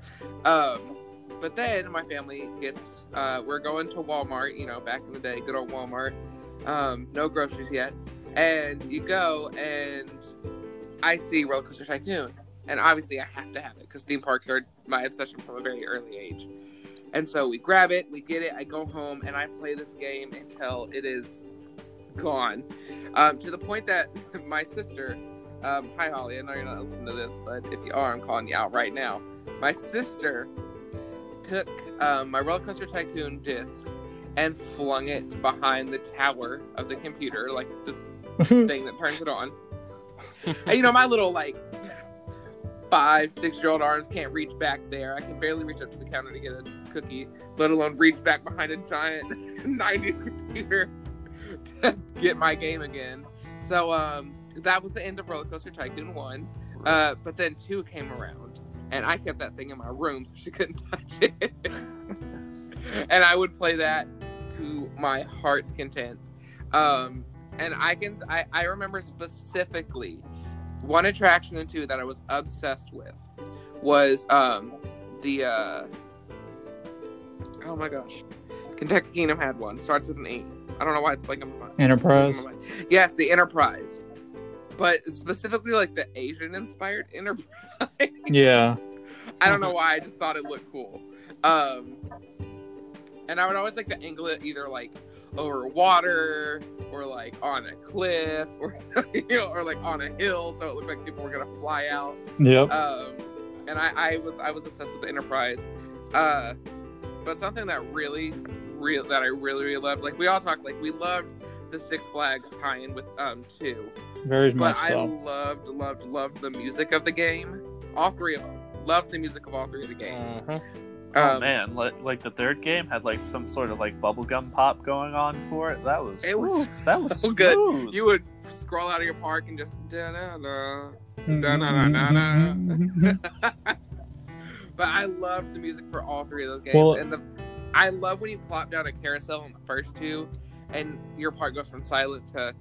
Um, but then my family gets uh, we're going to Walmart. You know, back in the day, good old Walmart. Um, no groceries yet, and you go and I see Roller Coaster Tycoon, and obviously I have to have it because theme parks are my obsession from a very early age. And so we grab it, we get it. I go home and I play this game until it is gone, um, to the point that my sister, um, hi Holly, I know you're not listening to this, but if you are, I'm calling you out right now. My sister took um, my Roller Coaster Tycoon disc and flung it behind the tower of the computer, like the thing that turns it on. and you know, my little like five, six year old arms can't reach back there. I can barely reach up to the counter to get a cookie, let alone reach back behind a giant 90s computer get my game again. So um, that was the end of Roller Coaster Tycoon 1. Uh, but then 2 came around, and I kept that thing in my room so she couldn't touch it. and I would play that to my heart's content. Um, and I can I, I remember specifically one attraction and two that I was obsessed with was um the uh oh my gosh. Kentucky Kingdom had one. Starts with an E. I don't know why it's my. Enterprise. Blanking on my mind. Yes, the Enterprise. But specifically like the Asian inspired Enterprise. Yeah. I don't know why. I just thought it looked cool. Um, and I would always like to angle it either like over water or like on a cliff or you know, or like on a hill, so it looked like people were gonna fly out. Yep. Um, and I, I was I was obsessed with the Enterprise. Uh, but something that really, real that I really really loved, like we all talked, like we loved the Six Flags tie-in with um two. Very much. But much I so. loved, loved, loved the music of the game. All three of them. Loved the music of all three of the games. Oh Um, man, like, like the third game had like some sort of like bubblegum pop going on for it. That was It was that was so good. You would scroll out of your park and just da da da. Mm-hmm. But I loved the music for all three of those games, Well- and the I love when you plop down a carousel in the first two, and your park goes from silent to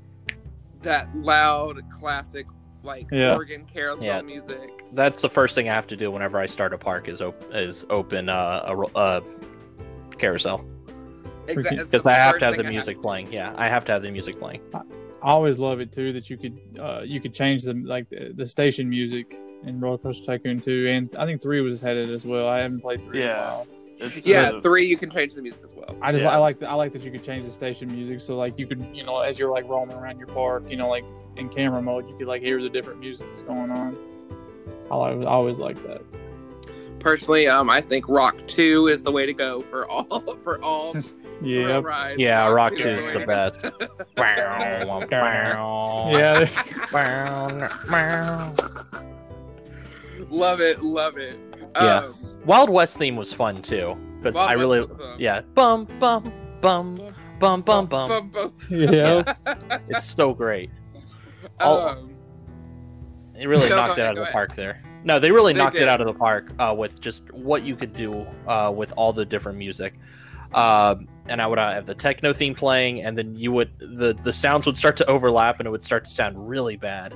that loud classic like Yeah. organ carousel Yeah. music. That's the first thing I have to do whenever I start a park is op- is open uh, a ro- uh, carousel Exactly, because I have to have the music playing. Yeah, I have to have the music playing. I always love it too that you could uh, you could change the like the, the station music in Roller Coaster Tycoon 2 and I think 3 was headed as well. I haven't played 3 in a Yeah. While. It's, Yeah, uh, three you can change the music as well. I just Yeah. I like that I like that you could change the station music so like you could you know as you're like roaming around your park you know like in camera mode you could like hear the different music that's going on. I always, I always like that. Personally, um, I think Rock Two is the way to go for all for all thrill Yeah. rides. Yeah, Rock 2 Two is the to best. Yeah. love it, love it. Yeah. Wild West theme was fun too because Wild I West really yeah bum bum bum bum bum bum. bum, bum. yeah. It's so great. All- Um, It really Go knocked it out of the ahead. park there. No, they really They knocked did. it out of the park uh, with just what you could do uh, with all the different music. Um and I would uh, have the techno theme playing, and then you would the the sounds would start to overlap, and it would start to sound really bad.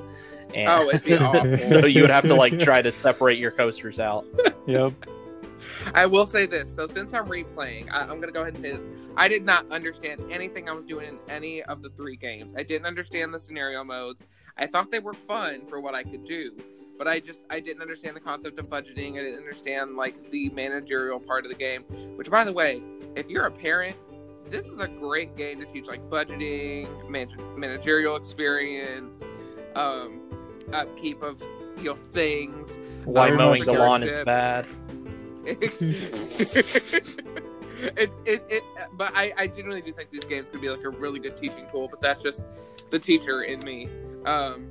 And oh, it'd be awful. so you would have to like try to separate your coasters out. Yep. I will say this. So since I'm replaying, I, I'm gonna go ahead and say this. I did not understand anything I was doing in any of the three games. I didn't understand the scenario modes. I thought they were fun for what I could do, but I just I didn't understand the concept of budgeting. I didn't understand like the managerial part of the game. Which, by the way, if you're a parent, this is a great game to teach like budgeting, man- managerial experience, um, upkeep of your things. Why Very mowing the lawn is bad. it's it, it but I, I genuinely do think these games could be like a really good teaching tool, but that's just the teacher in me. Um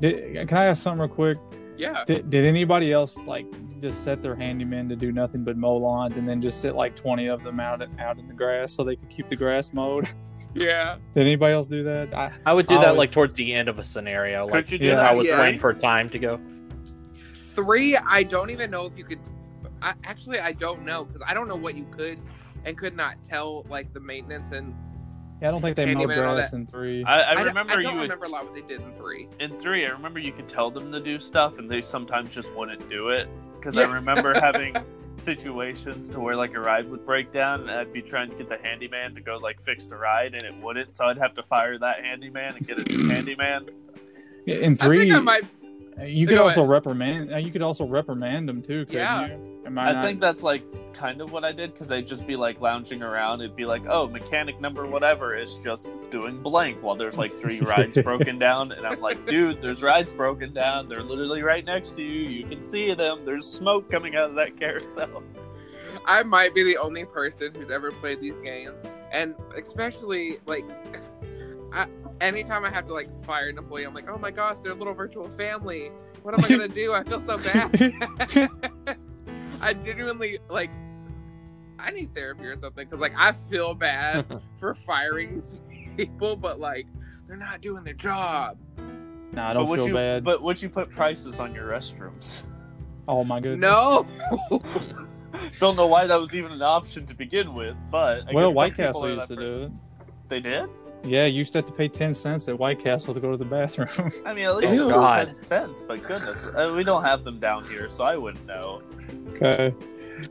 Did, can I ask something real quick? yeah. Did, did anybody else like just set their handyman to do nothing but mow lawns and then just sit like 20 of them out out in the grass so they could keep the grass mowed? Yeah. did anybody else do that? I, I would do I that always- like towards the end of a scenario. Like Could you do Yeah. that? I was Yeah. waiting for time to go. Three, I don't even know if you could. I, actually, I don't know because I don't know what you could and could not tell like the maintenance and. yeah, I don't think they mowed Handyman and all grass in three. I, I don't- remember I you don't would, remember a lot what they did in three. in three. I remember you could tell them to do stuff, and they sometimes just wouldn't do it. Because I remember having situations to where like a ride would break down, and I'd be trying to get the handyman to go like fix the ride, and it wouldn't. So I'd have to fire that handyman and get a new handyman. in I three, think I might. You could Go also reprimand. uh, You could also reprimand them too. couldn't Yeah. you? Am I, I not- think that's like kind of what I did because I'd just be like lounging around. It'd be like, oh, mechanic number whatever is just doing blank while there's like three rides broken down, and I'm like, dude, there's rides broken down. They're literally right next to you. You can see them. There's smoke coming out of that carousel. I might be the only person who's ever played these games, and especially like, I, anytime I have to like fire an employee, I'm like, oh my gosh, they're a little virtual family. What am I gonna do? I feel so bad. I genuinely like. I need therapy or something because like I feel bad for firing people, but like they're not doing their job. Nah, I don't would feel you, bad. But would you put prices on your restrooms? oh my goodness. No, Don't know why that was even an option to begin with, but I well, guess White people Castle used to person. do it. They did. Yeah, you used to have to pay ten cents at White Castle to go to the bathroom. I mean, at least Ew. it was ten cents. But goodness, uh, we don't have them down here, so I wouldn't know. okay,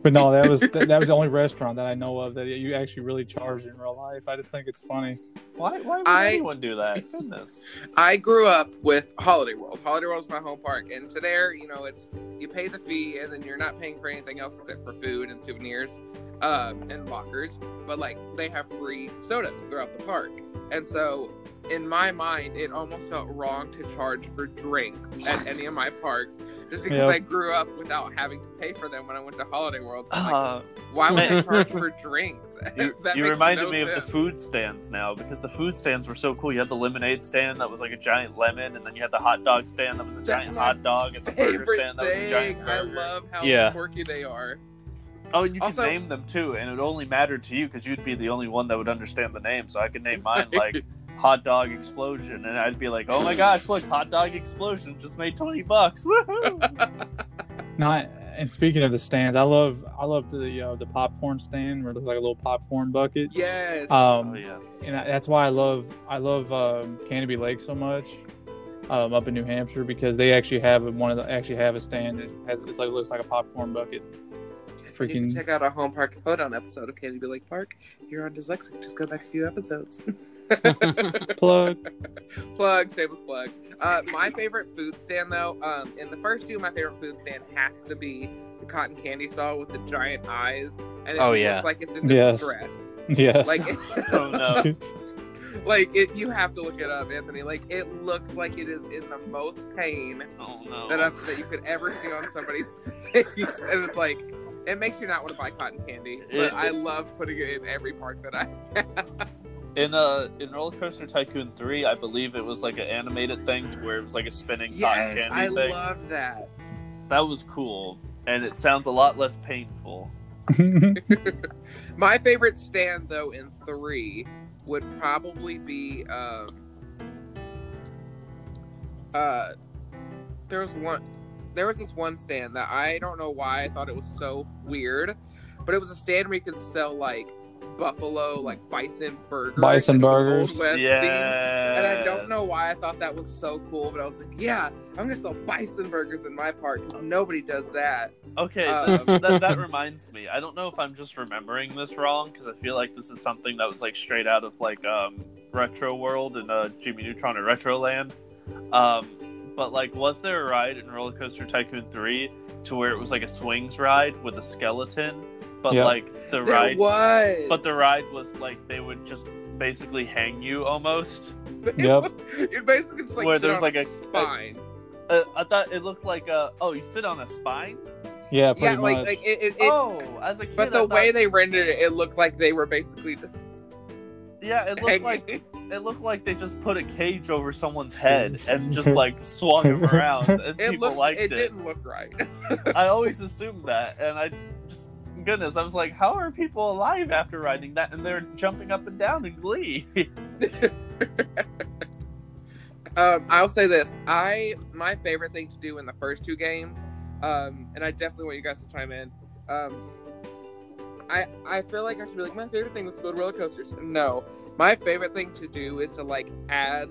but no, that was that, that was the only restaurant that I know of that you actually really charged in real life. I just think it's funny. Why? Why would I- anyone do that? Goodness. I grew up with Holiday World. Holiday World is my home park, and to there, you know, it's you pay the fee, and then you're not paying for anything else except for food and souvenirs, um, and lockers. But like, they have free sodas throughout the park, and so in my mind, it almost felt wrong to charge for drinks at any of my parks, just because Yep. I grew up without having to pay for them when I went to Holiday World. So I'm like, Uh, why would I man. charge for drinks? you That you makes reminded no me of the food stands now because the food stands were so cool. You had the lemonade stand that was like a giant lemon, and then you had the hot dog stand that was a That's giant hot dog, and the burger stand that was a giant thing. I burger. love how Yeah. quirky they are. Oh, and you Also- could name them too, and it would only matter to you because you'd be the only one that would understand the name. So I could name mine like Hot Dog Explosion, and I'd be like, "Oh my gosh, look, Hot Dog Explosion just made twenty bucks! Woohoo!" Not and speaking of the stands, I love I love the uh, the popcorn stand where it looks like a little popcorn bucket. Yes. Um, oh yes. and I- that's why I love I love um, Canobie Lake so much um, up in New Hampshire because they actually have a- one of the actually have a stand that has it's like looks like a popcorn bucket. You can freaking- check out our home park hoedown episode of Canobie Lake Park. You're on Dyslexic. Just go back a few episodes. Plug. plug, shameless plug. Uh, my favorite food stand, though, um, in the first two, my favorite food stand has to be the cotton candy stall with the giant eyes, and it Oh, looks yeah. like it's in Yes. distress. Yes. Like, Oh no. like it, you have to look it up, Anthony. Like, it looks like it is in the most pain Oh no. that I've, that you could ever see on somebody's face, and it's like. It makes you not want to buy cotton candy, but It- I love putting it in every park that I. In uh in Roller Coaster Tycoon three, I believe it was like an animated thing to where it was like a spinning cotton Yes, candy I thing. love that. That was cool, and it sounds a lot less painful. My favorite stand though in three would probably be um uh there was one there was this one stand that I don't know why I thought it was so weird, but it was a stand where you could sell like buffalo like bison burgers. Bison and burgers. Yeah. And I don't know why I thought that was so cool, but I was like, yeah, I'm gonna sell bison burgers in my park because nobody does that. Okay, Um, that, that reminds me. I don't know if I'm just remembering this wrong because I feel like this is something that was like straight out of like um, Retro World and uh, Jimmy Neutron or Retro Land. Um, but like, was there a ride in Roller Coaster Tycoon 3 to where it was like a swings ride with a skeleton, but Yep. like the There ride, was, but the ride was like they would just basically hang you almost. Yep. it basically just like Where there's like a a- spine. Uh, I thought it looked like a oh, you sit on a spine. Yeah, pretty yeah, much. like like it. it, it oh, as a kid, but the thought- way they rendered it, it looked like they were basically just. yeah, it looked hanging. like it looked like they just put a cage over someone's head and just like swung him around, and It people looked. liked It, it. didn't look right. I always assumed that, and I just goodness, I was like, how are people alive after riding that? And they're jumping up and down in glee. Um, I'll say this: I my favorite thing to do in the first two games, um, and I definitely want you guys to chime in. Um, I I feel like I should be like my favorite thing was to roller coasters. No, my favorite thing to do is to like add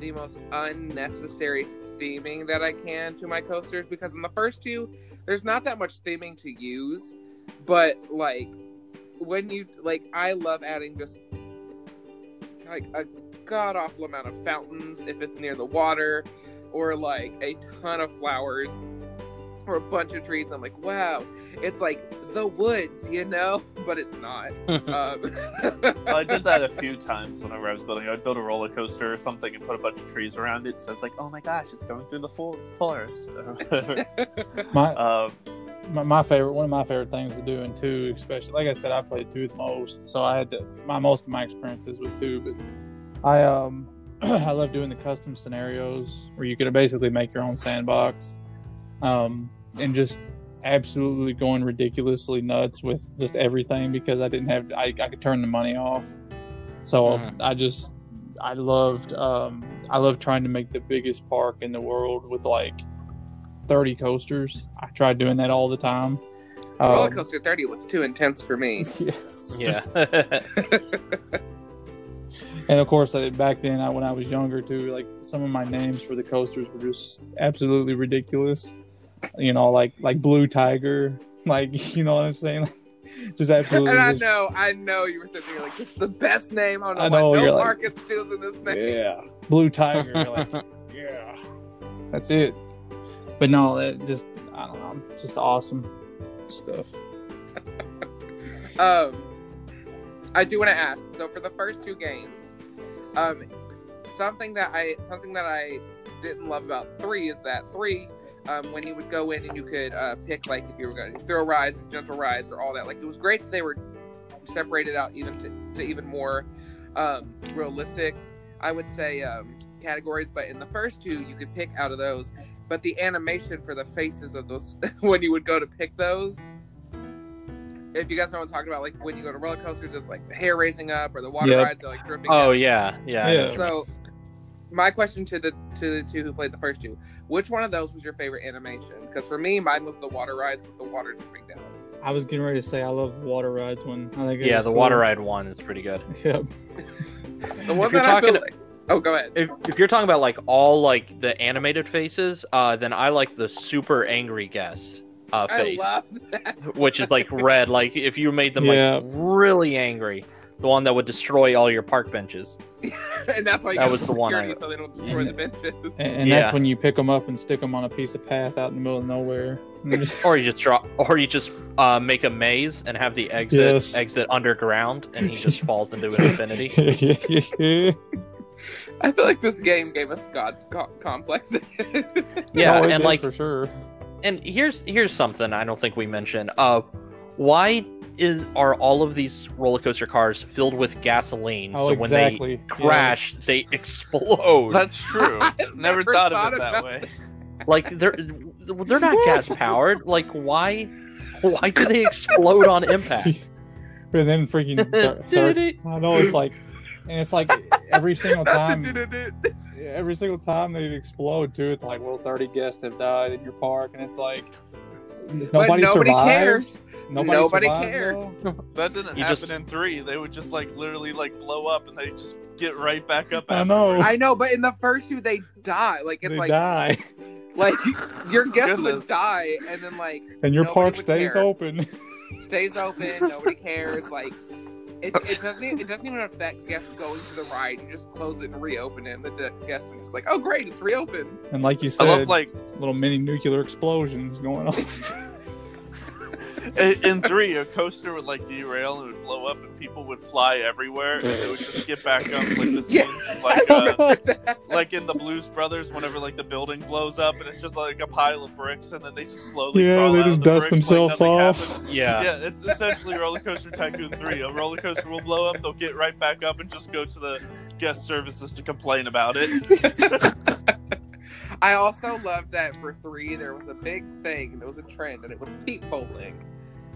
the most unnecessary theming that I can to my coasters because in the first two, there's not that much theming to use, but like when you like, I love adding just like a god awful amount of fountains if it's near the water, or like a ton of flowers, or a bunch of trees. I'm like, wow, it's like the woods, you know, but it's not. Um, I did that a few times whenever I was building. I'd build a roller coaster or something and put a bunch of trees around it, so it's like, oh my gosh, it's going through the full forest. my, um, my my favorite one of my favorite things to do in two, especially like I said, I played two the most, so I had to my most of my experiences with two, but I um I love doing the custom scenarios where you could basically make your own sandbox, um, and just absolutely going ridiculously nuts with just everything because I didn't have I, I could turn the money off, so Mhm. I just I loved um I loved trying to make the biggest park in the world with like 30 coasters. I tried doing that all the time. Roller Um, Coaster 30 was too intense for me. yes. yeah. And of course, back then, I, when I was younger too, like some of my names for the coasters were just absolutely ridiculous. You know, like like Blue Tiger, like you know what I'm saying? just absolutely. and I just- know, I know you were sitting there like, it's the best name. I don't know, I know, why you're no like- Marcus choosing this name. Yeah, Blue Tiger. You're like, yeah, that's it. But no, that just I don't know. It's just awesome stuff. Um, I do want to ask. So for the first two games, um, something that I something that I didn't love about three is that three, um, when you would go in and you could uh, pick like if you were going to throw rides, gentle rides, or all that. Like it was great that they were separated out even to, to even more um, realistic. I would say um, categories, but in the first two, you could pick out of those. But the animation for the faces of those when you would go to pick those if you guys know what I'm talking about, like when you go to roller coasters, it's like the hair raising up or the water Yep. rides are like dripping. oh down. yeah, yeah. Yeah. what you mean. So, my question to the to the two who played the first two: Which one of those was your favorite animation? Because for me, mine was the water rides with the water dripping down. I was getting ready to say I love the water rides one. I think yeah, the cool. water ride one is pretty good. Yep. The one you're that I feel talking- like, oh, go ahead. If, if you're talking about like all like the animated faces, uh, then I like the super angry guest uh, I face, love that. which is like red. Like if you made them Yeah. like really angry, the one that would destroy all your park benches. and that's why you That was the one security I- so they don't destroy And- the benches. And, and Yeah. that's when you pick them up and stick them on a piece of path out in the middle of nowhere. Just- Or you just drop, or you just uh, make a maze and have the exit Yes. exit underground, and he just falls into infinity. I feel like this game gave us god co- complex. Yeah, No, and like for sure. and here's here's something I don't think we mentioned. Uh, why is are all of these roller coaster cars filled with gasoline? Oh, so when they crash, they explode. that's true. Never never thought of it that about way. like they're they're not gas powered. Like why why do they explode on impact? And then freaking thir- third, I know it's like, and it's like every single time, every single time they explode too. It's like, well, thirty guests have died in your park, and it's like but nobody, nobody survived. cares. Nobody, Nobody survived, cared. That didn't You happen just- in three. They would just like literally like blow up and they just get right back up. I know. I know, but in the first two, they die. Like it's they like die, like your guests would die, and then like and your park stays care. open. stays open. Nobody cares. Like it, it doesn't. Even, it doesn't even affect guests going to the ride. You just close it and reopen it. And the guests are just like, oh great, it's reopened. and like you said, I love like little mini nuclear explosions going on. in, in three, a coaster would like derail and it would blow up, and people would fly everywhere, and they would just get back up like the Yeah. scenes, like uh, like like in the Blues Brothers, whenever like the building blows up and it's just like a pile of bricks, and then they just slowly Yeah, crawl they out just the dust bricks themselves nothing off. happened. Yeah. Yeah, it's essentially Roller Coaster Tycoon 3. A roller coaster will blow up, they'll get right back up and just go to the guest services to complain about it. I also love that for three there was a big thing, there was a trend, and it was peepholing.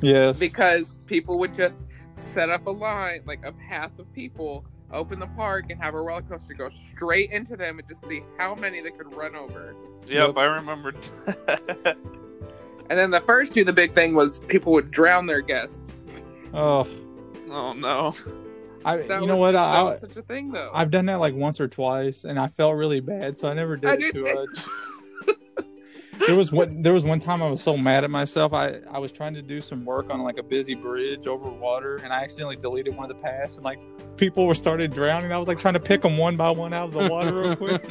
Yes. Because people would just set up a line, like a path of people, open the park, and have a roller coaster go straight into them and just see how many they could run over. Yep, Yep. I remembered. And then the first two, the big thing was people would drown their guests. Oh, oh no. I. That you know what? That I, was such a thing, though. I've done that like once or twice, and I felt really bad, so I never did I it too too. much. there was one. There was one time I was so mad at myself. I I was trying to do some work on like a busy bridge over water, and I accidentally deleted one of the paths, and like people were started drowning. I was like trying to pick them one by one out of the water real quick.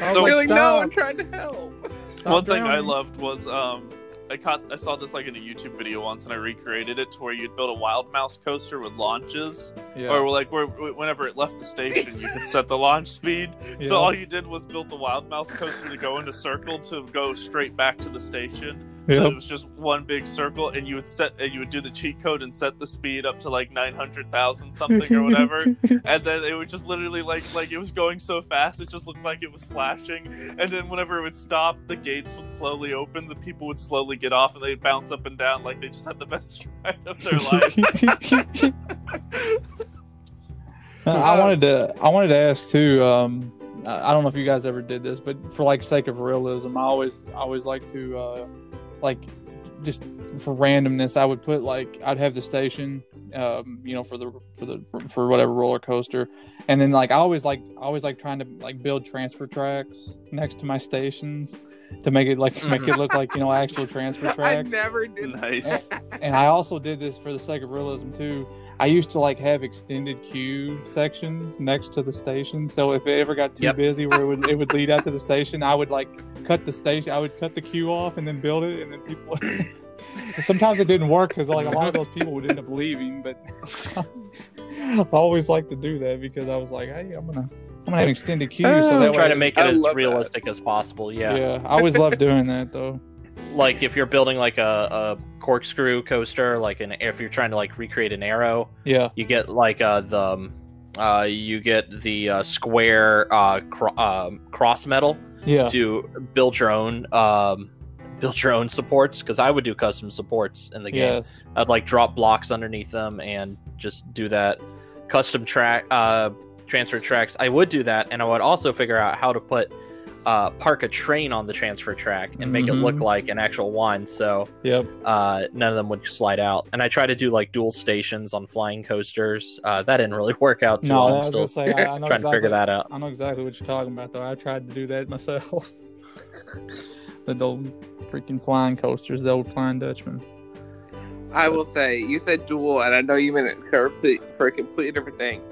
I was You're like, no, "Stop, I'm trying to help. stop One thing I loved was um I caught I saw this like in a YouTube video once and I recreated it to where you'd build a wild mouse coaster with launches Yeah. or like where whenever it left the station you could set the launch speed. Yeah. So all you did was build the wild mouse coaster to go in a circle to go straight back to the station. So it was just one big circle and you would set and you would do the cheat code and set the speed up to like 900,000 something or whatever. and then it would just literally like like it was going so fast it just looked like it was flashing and then whenever it would stop the gates would slowly open the people would slowly get off and they'd bounce up and down like they just had the best ride of their life I wanted to I wanted to ask too. Um, I I don't know if you guys ever did this, but for like sake of realism, I always I always like to uh, like just for randomness. I would put like I'd have the station, um, you know, for the for the for whatever roller coaster, and then like I always like I always like trying to like build transfer tracks next to my stations to make it like make it look like you know actual transfer tracks. I never did nice and I also did this for the sake of realism too. I used to like have extended queue sections next to the station, so if it ever got too Yep. busy where it would it would lead out to the station, I would like cut the station. I would cut the queue off and then build it, and then people. Sometimes it didn't work because like a lot of those people would end up leaving, but I always like to do that because I was like, hey, I'm gonna I'm gonna have an extended queue, so oh, that try way to make it I as love that. realistic as possible. yeah. Yeah. I always love doing that though. Like if you're building like a, a corkscrew coaster, like an if you're trying to like recreate an arrow, Yeah, you get like uh, the um, uh, you get the uh, square uh, cro- um, cross metal yeah, to build your own um, build your own supports because I would do custom supports in the game. yes, I'd like drop blocks underneath them and just do that custom track uh, transfer tracks. I would do that, and I would also figure out how to put uh, park a train on the transfer track and make it look Mhm. like an actual one. So yep. uh, none of them would slide out. And I try to do like dual stations on flying coasters. Uh, that didn't really work out too No, well. I I'm was still gonna say I, I know trying exactly, to figure that out. I know exactly what you're talking about, though. I tried to do that myself. the old freaking flying coasters, the old flying Dutchman. I will say, you said dual, and I know you meant it for, for a completely different thing.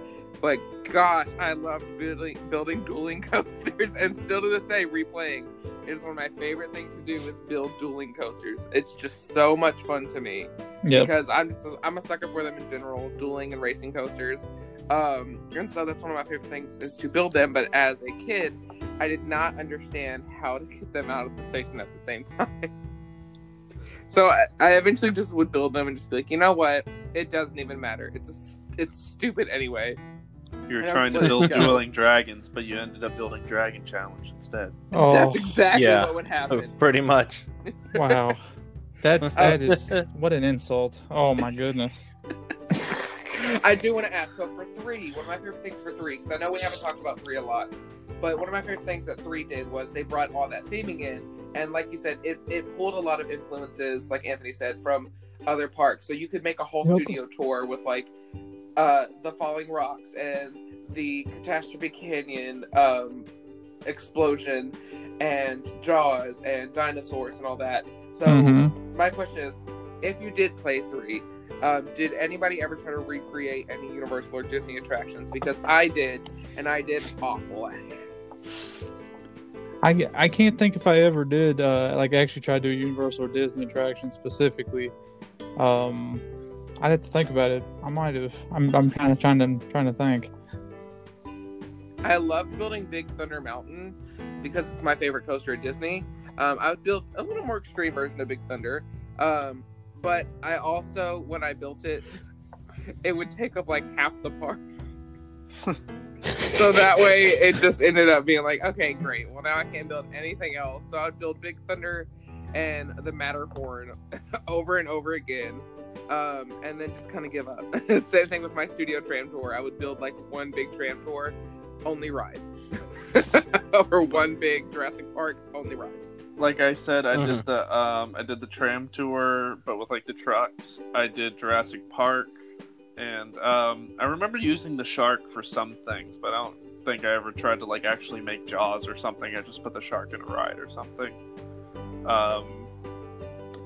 But gosh, I loved building building dueling coasters, and still to this day, replaying is one of my favorite things to do is build dueling coasters. It's just so much fun to me Yep. because I'm just I'm a sucker for them in general, dueling and racing coasters. Um, and so that's one of my favorite things is to build them. But as a kid, I did not understand how to get them out of the station at the same time. So I, I eventually just would build them and just be like, you know what? It doesn't even matter. It's a it's stupid anyway. You were trying to build God. dueling dragons but you ended up building dragon challenge instead Oh, That's exactly yeah. what would happen. Pretty much. wow. That's oh. that is what an insult. Oh my goodness. I do want to ask. So for three, one of my favorite things for three, because I know we haven't talked about three a lot, but one of my favorite things that three did was they brought all that theming in, and like you said, it, it pulled a lot of influences, like Anthony said, from other parks. So you could make a whole Yep. studio tour with like uh, the Falling Rocks and the Catastrophe Canyon um, explosion, and Jaws and dinosaurs and all that. So Mhm. my question is, if you did play three, um, did anybody ever try to recreate any Universal or Disney attractions? Because I did, and I did awful at it. I, I can't think if I ever did uh, like actually try to do a Universal or Disney attraction specifically. Um, I'd have to think about it. I might have. I'm, I'm kind of trying to trying to think. I loved building Big Thunder Mountain because it's my favorite coaster at Disney. Um, I would build a little more extreme version of Big Thunder, um, but I also, when I built it, it would take up like half the park. so that way, it just ended up being like, okay, great. Well, now I can't build anything else. So I'd build Big Thunder and the Matterhorn over and over again. Um, and then just kind of give up. Same thing with my studio tram tour. I would build like one big tram tour, only ride, or one big Jurassic Park, only ride. Like I said, I Mhm. did the um, I did the tram tour, but with like the trucks. I did Jurassic Park, and um, I remember using the shark for some things, but I don't think I ever tried to like actually make Jaws or something. I just put the shark in a ride or something. Um,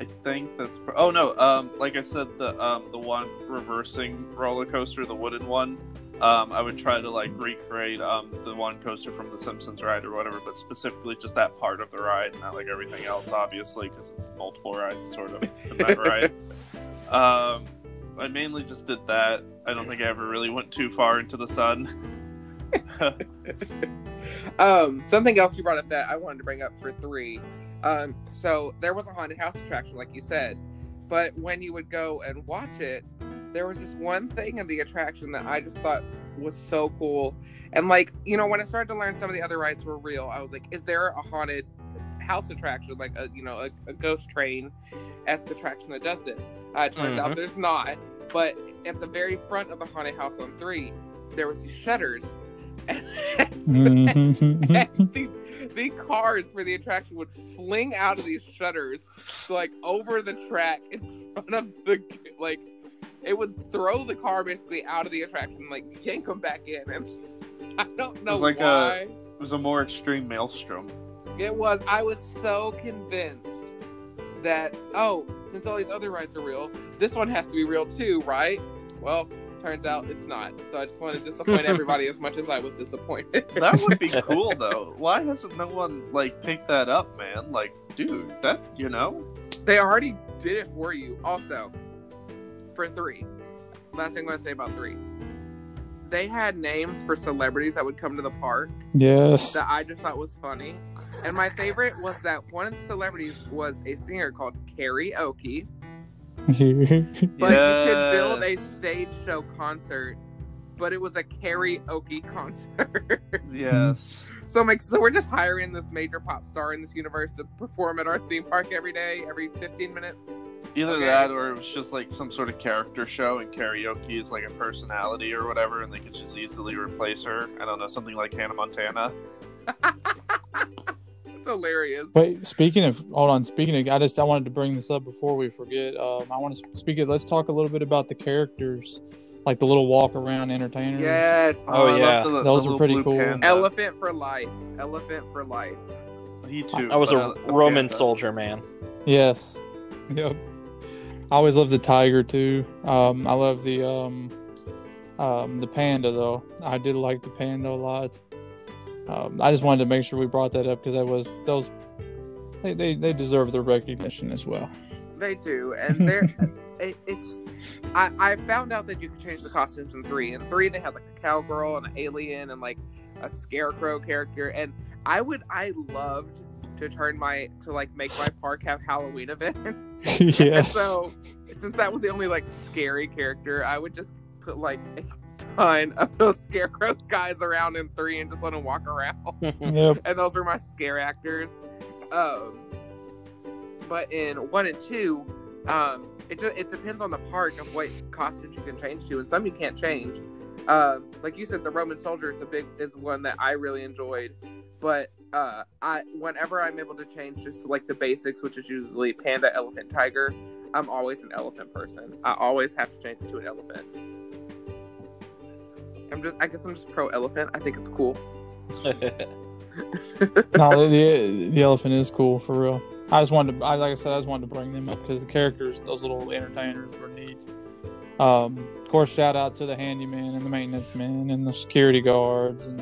I think that's. Oh no! Um, like I said, the um, the one reversing roller coaster, the wooden one. Um, I would try to like recreate um, the one coaster from the Simpsons ride or whatever, but specifically just that part of the ride, not like everything else, obviously, because it's multiple rides sort of in that ride. Um, I mainly just did that. I don't think I ever really went too far into the sun. um, something else you brought up that I wanted to bring up for three. Um, so there was a haunted house attraction, like you said, but when you would go and watch it, there was this one thing in the attraction that I just thought was so cool. And like, you know, when I started to learn some of the other rides were real, I was like, is there a haunted house attraction, like a you know a, a ghost train esque attraction that does this? Uh, it turns out Mhm. there's not. But at the very front of the haunted house on three, there was these shutters. The, the cars for the attraction would fling out of these shutters like over the track in front of the like it would throw the car basically out of the attraction like yank them back in and i don't know was like a- why. It was a more extreme maelstrom. it was. I was so convinced that oh since all these other rides are real this one has to be real too right? Well turns out it's not so i just want to disappoint everybody as much as i was disappointed That would be cool though. Why hasn't no one like picked that up, man? Like, dude, that you know? They already did it for you. Also, for three, last thing I'm gonna say about three, they had names for celebrities that would come to the park yes. that I just thought was funny. And my favorite was that one of the celebrities was a singer called karaoke, but you could build a stage show concert, but it was a karaoke concert. Yes. so I'm like, so we're just hiring this major pop star in this universe to perform at our theme park every day, every 15 minutes. Either Okay. that or it was just like some sort of character show and karaoke is like a personality or whatever and they could just easily replace her. I don't know, something like Hannah Montana. It's hilarious. Wait, speaking of, hold on. Speaking of, I just I wanted to bring this up before we forget. Um, I want to speak of. Let's talk a little bit about the characters, like the little walk around entertainers. Yes. Oh, I love yeah. the- the Those were little pretty cool. panda. Elephant for life. Elephant for life. He too. I was but, a uh, Roman panda. soldier man. Yes. Yep. I always love the tiger too. Um, I love the um, um, the panda though. I did like the panda a lot. Um, I just wanted to make sure we brought that up because that was those. They, they they deserve the recognition as well. They do, and they're it, it's. I I found out that you could change the costumes in three. In three, they had like a cowgirl and an alien and like a scarecrow character, and I would I loved to turn my to like make my park have Halloween events. And yes. so since that was the only like scary character, I would just put like a ton of those scarecrow guys around in three and just let them walk around. Yep. and those were my scare actors. Um, but in one and two, um, it just, it depends on the park of what costumes you can change to, and some you can't change. Um, like you said, the Roman soldier is a big is one that I really enjoyed. But uh, I whenever I'm able to change just to like the basics, which is usually panda, elephant, tiger, I'm always an elephant person. I always have to change it to an elephant. I'm just I guess I'm just pro elephant. I think it's cool. no, the, the elephant is cool for real. I just wanted to, I, like I said, I just wanted to bring them up because the characters, those little entertainers, were neat. Um, of course, shout out to the handyman and the maintenance man and the security guards and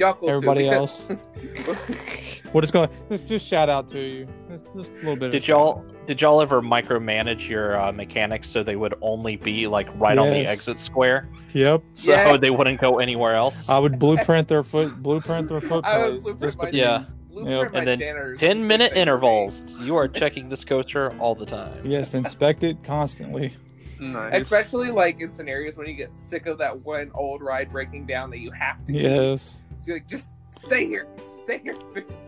Y'all cool too, everybody because- else. We're just going just just shout out to you. Just, just a little bit. Did y'all out. did y'all ever micromanage your uh, mechanics so they would only be like right on the exit square, Yep. so Yeah. they wouldn't go anywhere else? I would blueprint their foot, blueprint their foot I would blueprint Just my to, Yeah. Blueprint Yep. my And then. Ten minute Same thing for me. intervals. You are checking this coaster all the time. yes, inspect it constantly. Nice. Especially like in scenarios when you get sick of that one old ride breaking down that you have to. keep. Yes. So you're like, just stay here, stay here.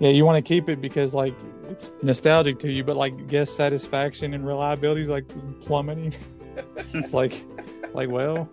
Yeah, you want to keep it because like it's nostalgic to you, but like guest satisfaction and reliability is like plummeting. it's like, like well,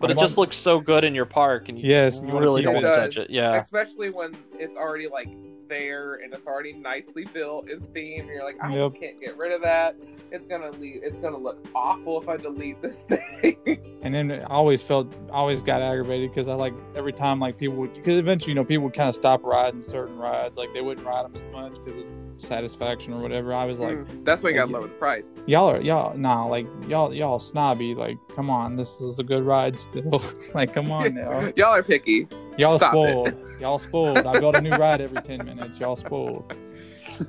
But it I'm just on- looks so good in your park, and you Yes, you really keep don't want to touch it. Yeah. Especially when it's already like there and it's already nicely built and themed. And you're like, I just can't get rid of that. It's gonna leave. It's gonna look awful if I delete this thing. and then I always felt, I always got aggravated because I like every time like people would, because eventually you know people would kind of stop riding certain rides, like they wouldn't ride them as much because of satisfaction or whatever. I was like, Mm, That's when you gotta lower the price. y'all are y'all nah like y'all y'all snobby like come on this is a good ride still like come on now Y'all are picky. Y'all Stop it. spoiled y'all spoiled i build a new ride every 10 minutes y'all spoiled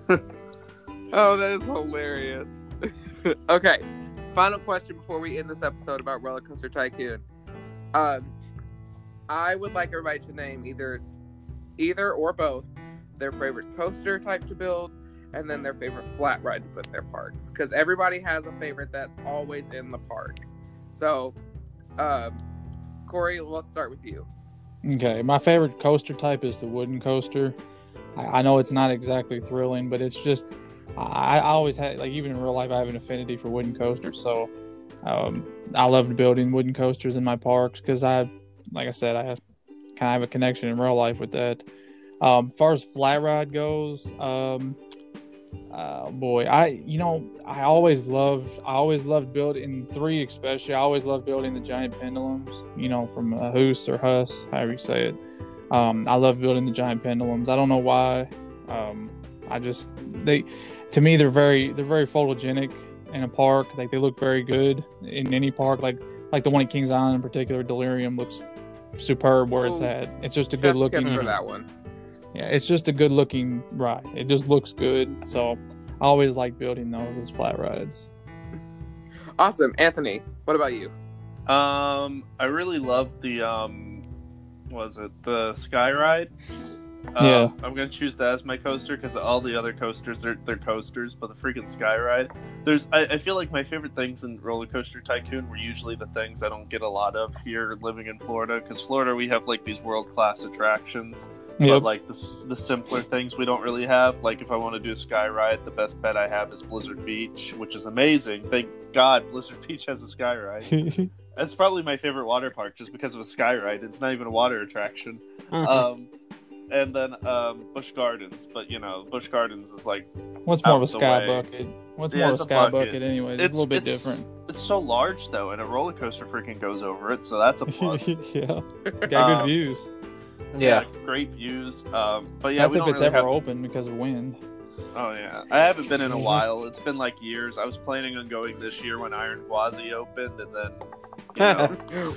Oh, that is hilarious. okay, final question before we end this episode about Roller Coaster Tycoon. Um, I would like everybody to name either, either or both, their favorite coaster type to build, and then their favorite flat ride to put in their parks. Because everybody has a favorite that's always in the park. So, um, Corey, let's start with you. Okay my favorite coaster type is the wooden coaster. I, I know it's not exactly thrilling but it's just I, I always had like even in real life i have an affinity for wooden coasters so um, i loved building wooden coasters in my parks because i like i said i kind of have a connection in real life with that. Um, as far as flat ride goes um, uh, boy i you know i always loved i always loved building three especially i always loved building the giant pendulums you know from uh, Hoos or Huss, however you say it. Um, i love building the giant pendulums. I don't know why. Um, i just they to me they're very they're very photogenic in a park. Like they look very good in any park. Like like the one at kings island in particular delirium looks superb where it's at. It's just a good looking for that one. Yeah, it's just a good looking ride. It just looks good. So I always like building those as flat rides. Awesome, Anthony. What about you? Um, I really love the um, was it the Sky Ride? Yeah. Um, I'm gonna choose that as my coaster because all the other coasters they're they're coasters, but the freaking Sky Ride. There's I, I feel like my favorite things in Roller Coaster Tycoon were usually the things I don't get a lot of here living in Florida because Florida we have like these world class attractions, but like the the simpler things we don't really have. Like if I want to do a Sky Ride, the best bet I have is Blizzard Beach, which is amazing. Thank God Blizzard Beach has a Sky Ride. That's probably my favorite water park just because of a sky ride. It's not even a water attraction. Mhm. Um, and then um, Busch Gardens, but you know, Busch Gardens is like What's more of a sky way. bucket? What's Yeah, more of a it's sky bucket. bucket, anyway? It's, a little bit different. It's so large though, and a roller coaster freaking goes over it, so that's a plus. yeah. Got Um, good views. Yeah. great views. Um, but yeah, That's we if don't it's really ever have- open because of wind. Oh yeah, I haven't been in a while. It's been like years. I was planning on going this year when Iron Gwazi opened, and then you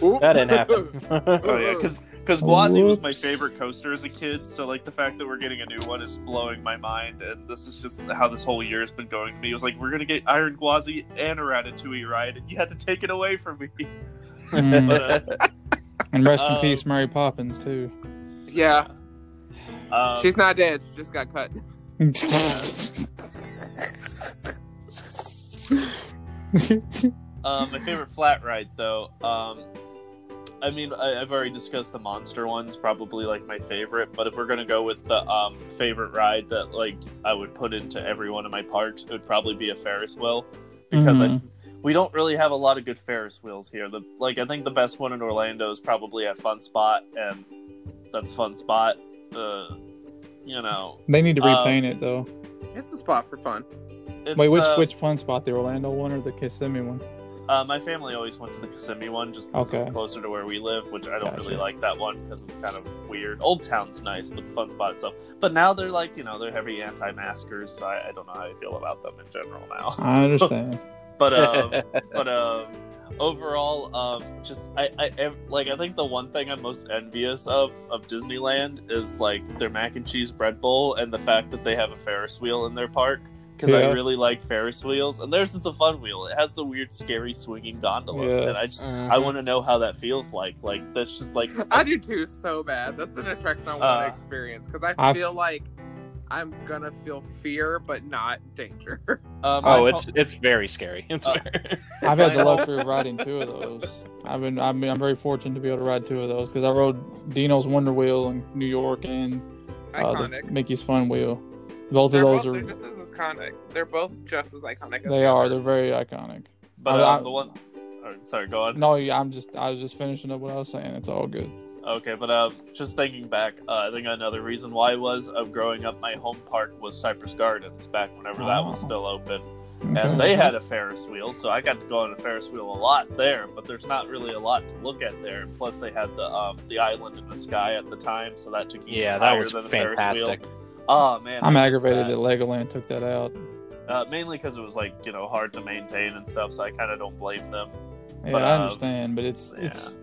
know, That didn't happen. Oh yeah, because because Gwazi was my favorite coaster as a kid. So like the fact that we're getting a new one is blowing my mind, and this is just how this whole year has been going to me. It was like we're gonna get Iron Gwazi and a Ratatouille ride, and you had to take it away from me. Mm. But, uh, And rest in Um, peace, Mary Poppins too. Yeah, um, she's not dead. She just got cut. uh, my favorite flat ride though. Um, I mean, I, I've already discussed the monster ones, probably like my favorite. But if we're gonna go with the um, favorite ride that like I would put into every one of my parks, it would probably be a Ferris wheel because I Mhm. we don't really have a lot of good Ferris wheels here. The like I think the best one in Orlando is probably at Fun Spot, and that's Fun Spot. Uh, you know, they need to Um, repaint it though. It's a spot for fun. it's, Wait, which uh, which fun spot? The Orlando one or the Kissimmee one? Uh, my family always went to the Kissimmee one just because Okay. it's closer to where we live, which I don't Gotcha. really like that one because it's kind of weird. Old Town's nice, but the Fun Spot itself. But now they're like, you know, they're heavy anti-maskers, so I, I don't know how I feel about them in general now. I understand. But um, but um, overall, um, just I, I ev- like I think the one thing I'm most envious of of Disneyland is like their mac and cheese bread bowl and the fact that they have a Ferris wheel in their park because I really like Ferris wheels, and theirs is a fun wheel. It has the weird, scary swinging gondolas, and I Yes. just Mhm. I want to know how that feels like. Like that's just like I do too, so bad. That's an attraction I want Uh, to experience because I I've- feel like I'm gonna feel fear, but not danger. um, Oh, it's ho- it's very scary. It's Uh, very... I've had the I luxury of riding two of those. I've been, I mean, I'm very fortunate to be able to ride two of those because I rode Deno's Wonder Wheel in New York and uh, the. Mickey's Fun Wheel. Both they're, of those both, are, they're just as iconic. They're both just as iconic. As they the are, other. they're very iconic. but I- um, the one. oh, sorry, go on. No, yeah, I'm just, I was just finishing up what I was saying. It's all good. Okay, but um, just thinking back, uh, I think another reason why was of growing up, my home park was Cypress Gardens back whenever that was Oh. still open, Okay. and they had a Ferris wheel, so I got to go on a Ferris wheel a lot there. But there's not really a lot to look at there. And plus, they had the um, the island in the sky at the time, so that took you yeah, that was than a Ferris wheel. fantastic. Oh man, I'm aggravated that. that Legoland took that out. Uh, mainly because it was like you know hard to maintain and stuff, so I kind of don't blame them. Yeah, But, I uh, understand, but it's, yeah. it's,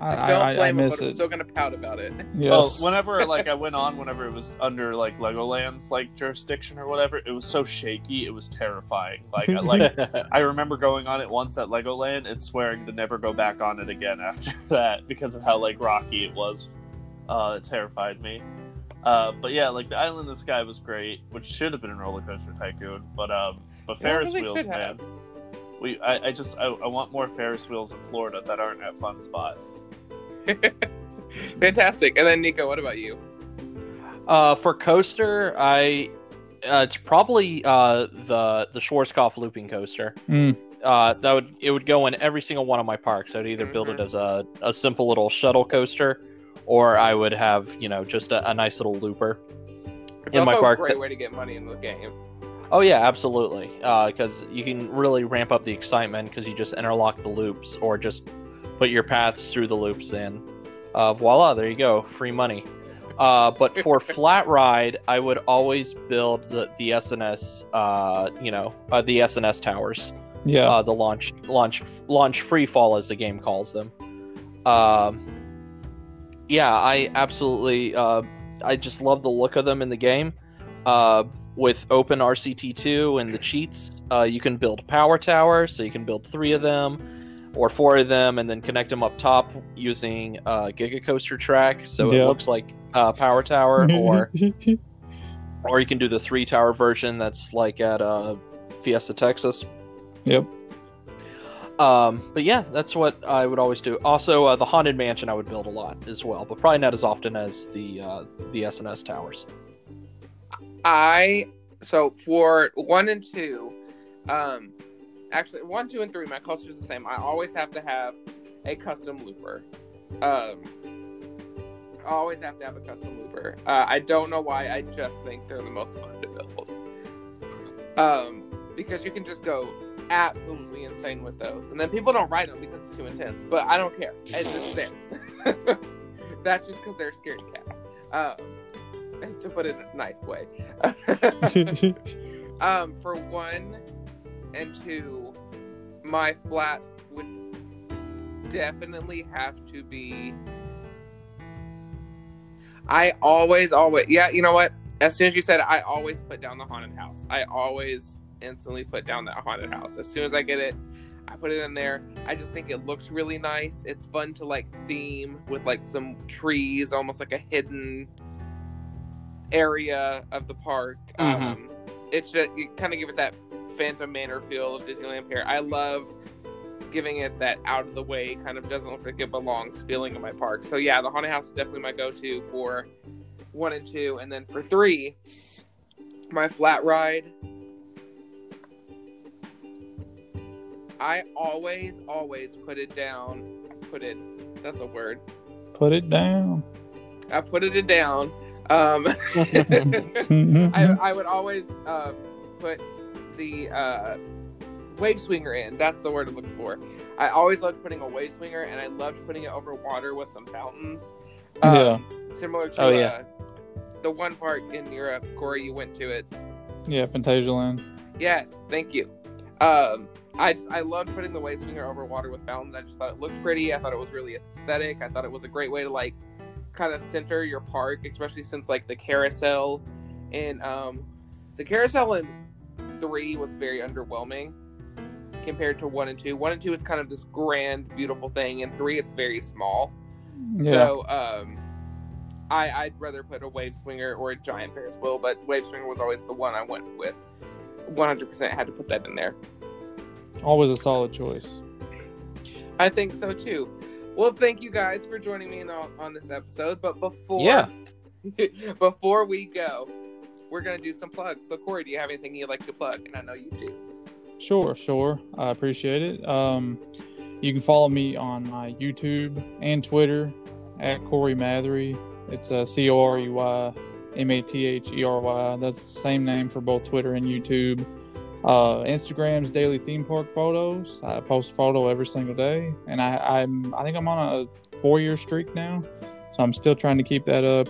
I, Don't I, I, I blame them, miss but I'm it. still gonna pout about it. Yes. Well, whenever like I went on, whenever it was under like Legoland's like jurisdiction or whatever, it was so shaky, it was terrifying. Like I, like I remember going on it once at Legoland and swearing to never go back on it again after that because of how like rocky it was. Uh, it terrified me. Uh, but yeah, like the island in the sky was great, which should have been in Roller Coaster Tycoon. But um, but Yeah, Ferris really wheels, man. have. We I, I just I, I want more Ferris wheels in Florida that aren't at Fun Spot. Fantastic. And then Nico, what about you? Uh, for coaster, I uh, it's probably uh, the the Schwarzkopf looping coaster. Mm. Uh, that would it would go in every single one of my parks. I'd either build it Mhm. as a, a simple little shuttle coaster, or I would have you know just a, a nice little looper. It's In my park, a great way to get money in the game. Oh yeah, absolutely. Because you can really ramp up the excitement because you just interlock the loops or just put your paths through the loops in. Uh, voila, there you go, free money. Uh, but for flat ride, I would always build the the S&S, uh, you know, uh, the S&S towers, yeah. uh, the launch launch launch free fall as the game calls them. Um, yeah, I absolutely, uh, I just love the look of them in the game. Uh, with Open RCT2 and the cheats, uh, you can build power towers, so you can build three of them or four of them and then connect them up top using uh, Giga Coaster track, so Yeah. it looks like uh, power tower, or or you can do the three tower version that's like at uh, Fiesta Texas. yep. Um, but yeah, that's what I would always do. Also, uh, the haunted mansion I would build a lot as well, but probably not as often as the uh, the S&S towers. I so for one and two, um, actually one, two, and three, my coaster's the same. I always have to have a custom looper. Um, I always have to have a custom looper. Uh, I don't know why. I just think they're the most fun to build. Um, because you can just go absolutely insane with those, and then people don't ride them because it's too intense. But I don't care. It's just there. That's just because they're scared cats. Um, to put it in a nice way. um, for one and two, my flat would definitely have to be. I always, always, yeah, you know what? As soon as you said it, I always put down the haunted house. I always instantly put down that haunted house. As soon as I get it, I put it in there. I just think it looks really nice. It's fun to like theme with like some trees, almost like a hidden area of the park. Mhm. Um, it's just you kind of give it that Phantom Manor feel of Disneyland Paris. I love giving it that out of the way, kind of doesn't look like it belongs feeling in my park. So yeah, the haunted house is definitely my go-to for one and two, and then for three, my flat ride. I always, always put it down. Put it. That's a word. Put it down. I put it down. Um. I, I would always um, put the uh, wave swinger in. That's the word I'm looking for. I always loved putting a wave swinger, and I loved putting it over water with some fountains. Um, Yeah. Similar to Oh, yeah. uh, the one park in Europe, Corey, you went to it. yeah, Phantasialand. Yes, thank you. Um, I just I loved putting the wave swinger over water with fountains. I just thought it looked pretty. I thought it was really aesthetic. I thought it was a great way to like kind of center your park, especially since like the carousel and um the carousel in three was very underwhelming compared to one and two. One and two is kind of this grand, beautiful thing, and three it's very small. Yeah. So um, I I'd rather put a wave swinger or a giant Ferris wheel, but wave swinger was always the one I went with. One hundred percent had to put that in there. Always a solid choice. I think so too. Well, thank you guys for joining me on, on this episode. But before Yeah. before we go, we're gonna do some plugs. So Corey, do you have anything you'd like to plug? And I know you do. Sure, sure. I appreciate it. Um, you can follow me on my YouTube and Twitter at Corey Mathery. It's uh, C O R E Y M A T H E R Y. That's the same name for both Twitter and YouTube. Uh, Instagram's daily theme park photos. I post a photo every single day, and I, I'm I think I'm on a four year streak now, so I'm still trying to keep that up.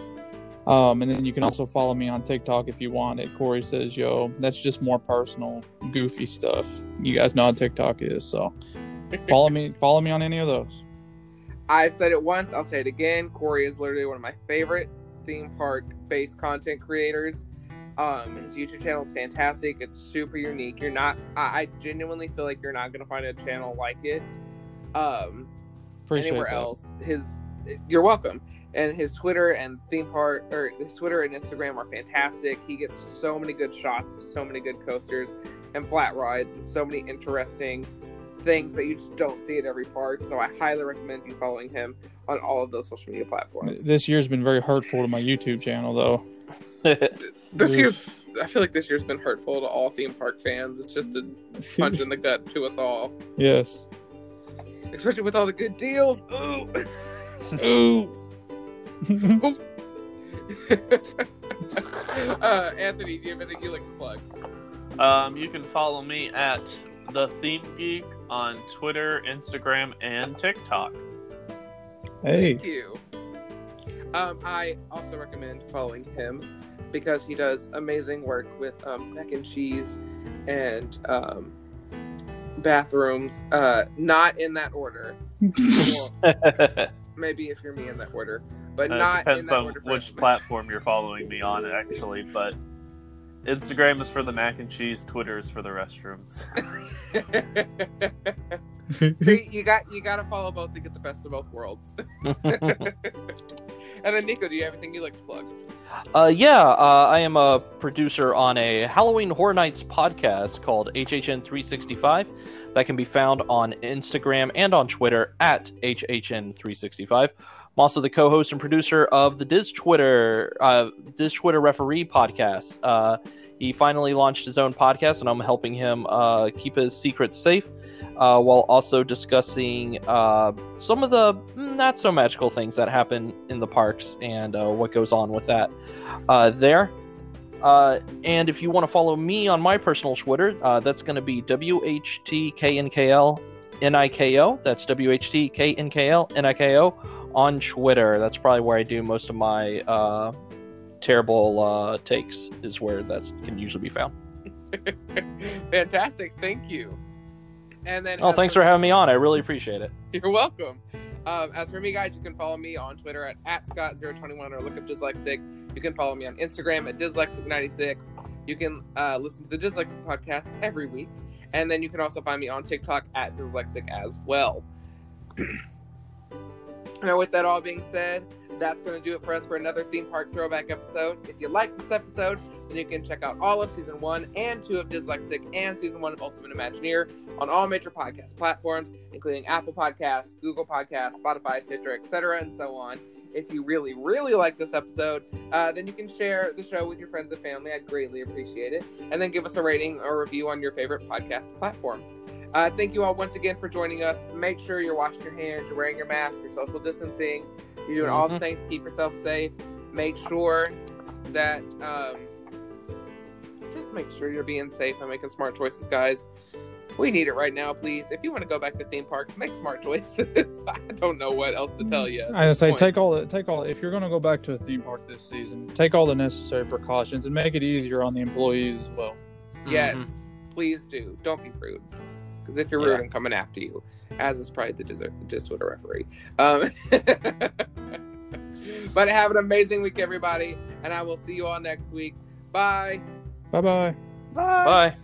Um, and then you can also follow me on TikTok if you want it. Corey says, "Yo, that's just more personal, goofy stuff." You guys know how TikTok is, so follow me. Follow me on any of those. I've said it once, I'll say it again. Corey is literally one of my favorite theme park based content creators. Um, his YouTube channel is fantastic. It's super unique. You're not, I, I genuinely feel like you're not going to find a channel like it um, Appreciate anywhere that. else. His, you're welcome. And his Twitter and theme park, or his Twitter and Instagram are fantastic. He gets so many good shots, so many good coasters and flat rides, and so many interesting things that you just don't see at every park. So I highly recommend you following him on all of those social media platforms. This year's been very hurtful to my YouTube channel, though. This year's, I feel like this year's been hurtful to all theme park fans. It's just a punch in the gut to us all, yes. especially with all the good deals. Ooh. Ooh. uh, Anthony, do you have anything you like to plug? Um, you can follow me at the Theme Geek on Twitter, Instagram, and TikTok. hey. Thank you. Um, I also recommend following him because he does amazing work with um, mac and cheese and um, bathrooms. Uh, not in that order. Well, maybe if you're me in that order, but Uh, not in depends that on order. which platform you're following me on, actually. But Instagram is for the mac and cheese. Twitter is for the restrooms. See, you got you got to follow both to get the best of both worlds. and then Nico, do you have anything you like to plug? Uh, yeah, uh, I am a producer on a Halloween Horror Nights podcast called HHN365 that can be found on Instagram and on Twitter at HHN365. I'm also the co-host and producer of the Diz Twitter uh, Diz Twitter Referee podcast. Uh, he finally launched his own podcast, and I'm helping him uh, keep his secrets safe. Uh, while also discussing uh, some of the not so magical things that happen in the parks and uh, what goes on with that uh, there. Uh, and if you want to follow me on my personal Twitter, uh, that's going to be WHTKNKL NIKO. That's WHTKNKL NIKO on Twitter. That's probably where I do most of my uh, terrible uh, takes, is where that can usually be found. Fantastic, thank you. And then, Oh, thanks for having me on. I really appreciate it. You're welcome. Um, as for me, guys, you can follow me on Twitter at, at Scott021 or look up Dyslexic. You can follow me on Instagram at Dyslexic96. You can uh, listen to the Dyslexic podcast every week. And then you can also find me on TikTok at Dyslexic as well. now, with that all being said, that's going to do it for us for another theme park throwback episode. If you like this episode, then you can check out all of season one and two of Dyslexic and season one of Ultimate Imagineer on all major podcast platforms, including Apple Podcasts, Google Podcasts, Spotify, Stitcher, etc., and so on. If you really, really like this episode, uh, then you can share the show with your friends and family. I'd greatly appreciate it. And then give us a rating or review on your favorite podcast platform. Uh, thank you all once again for joining us. Make sure you're washing your hands, you're wearing your mask, you're social distancing, you're doing all the things to keep yourself safe. Make sure that um, just make sure you're being safe and making smart choices, guys. We need it right now, please. If you want to go back to theme parks, make smart choices. I don't know what else to tell you. I say take all the take all. If you're going to go back to a theme park this season, take all the necessary precautions and make it easier on the employees as well. Yes, Mhm. please do. Don't be rude. Because if you're Yeah. rude, I'm coming after you, as is probably the desert, just with a referee. Um, but have an amazing week, everybody, and I will see you all next week. Bye. Bye bye. Bye. Bye.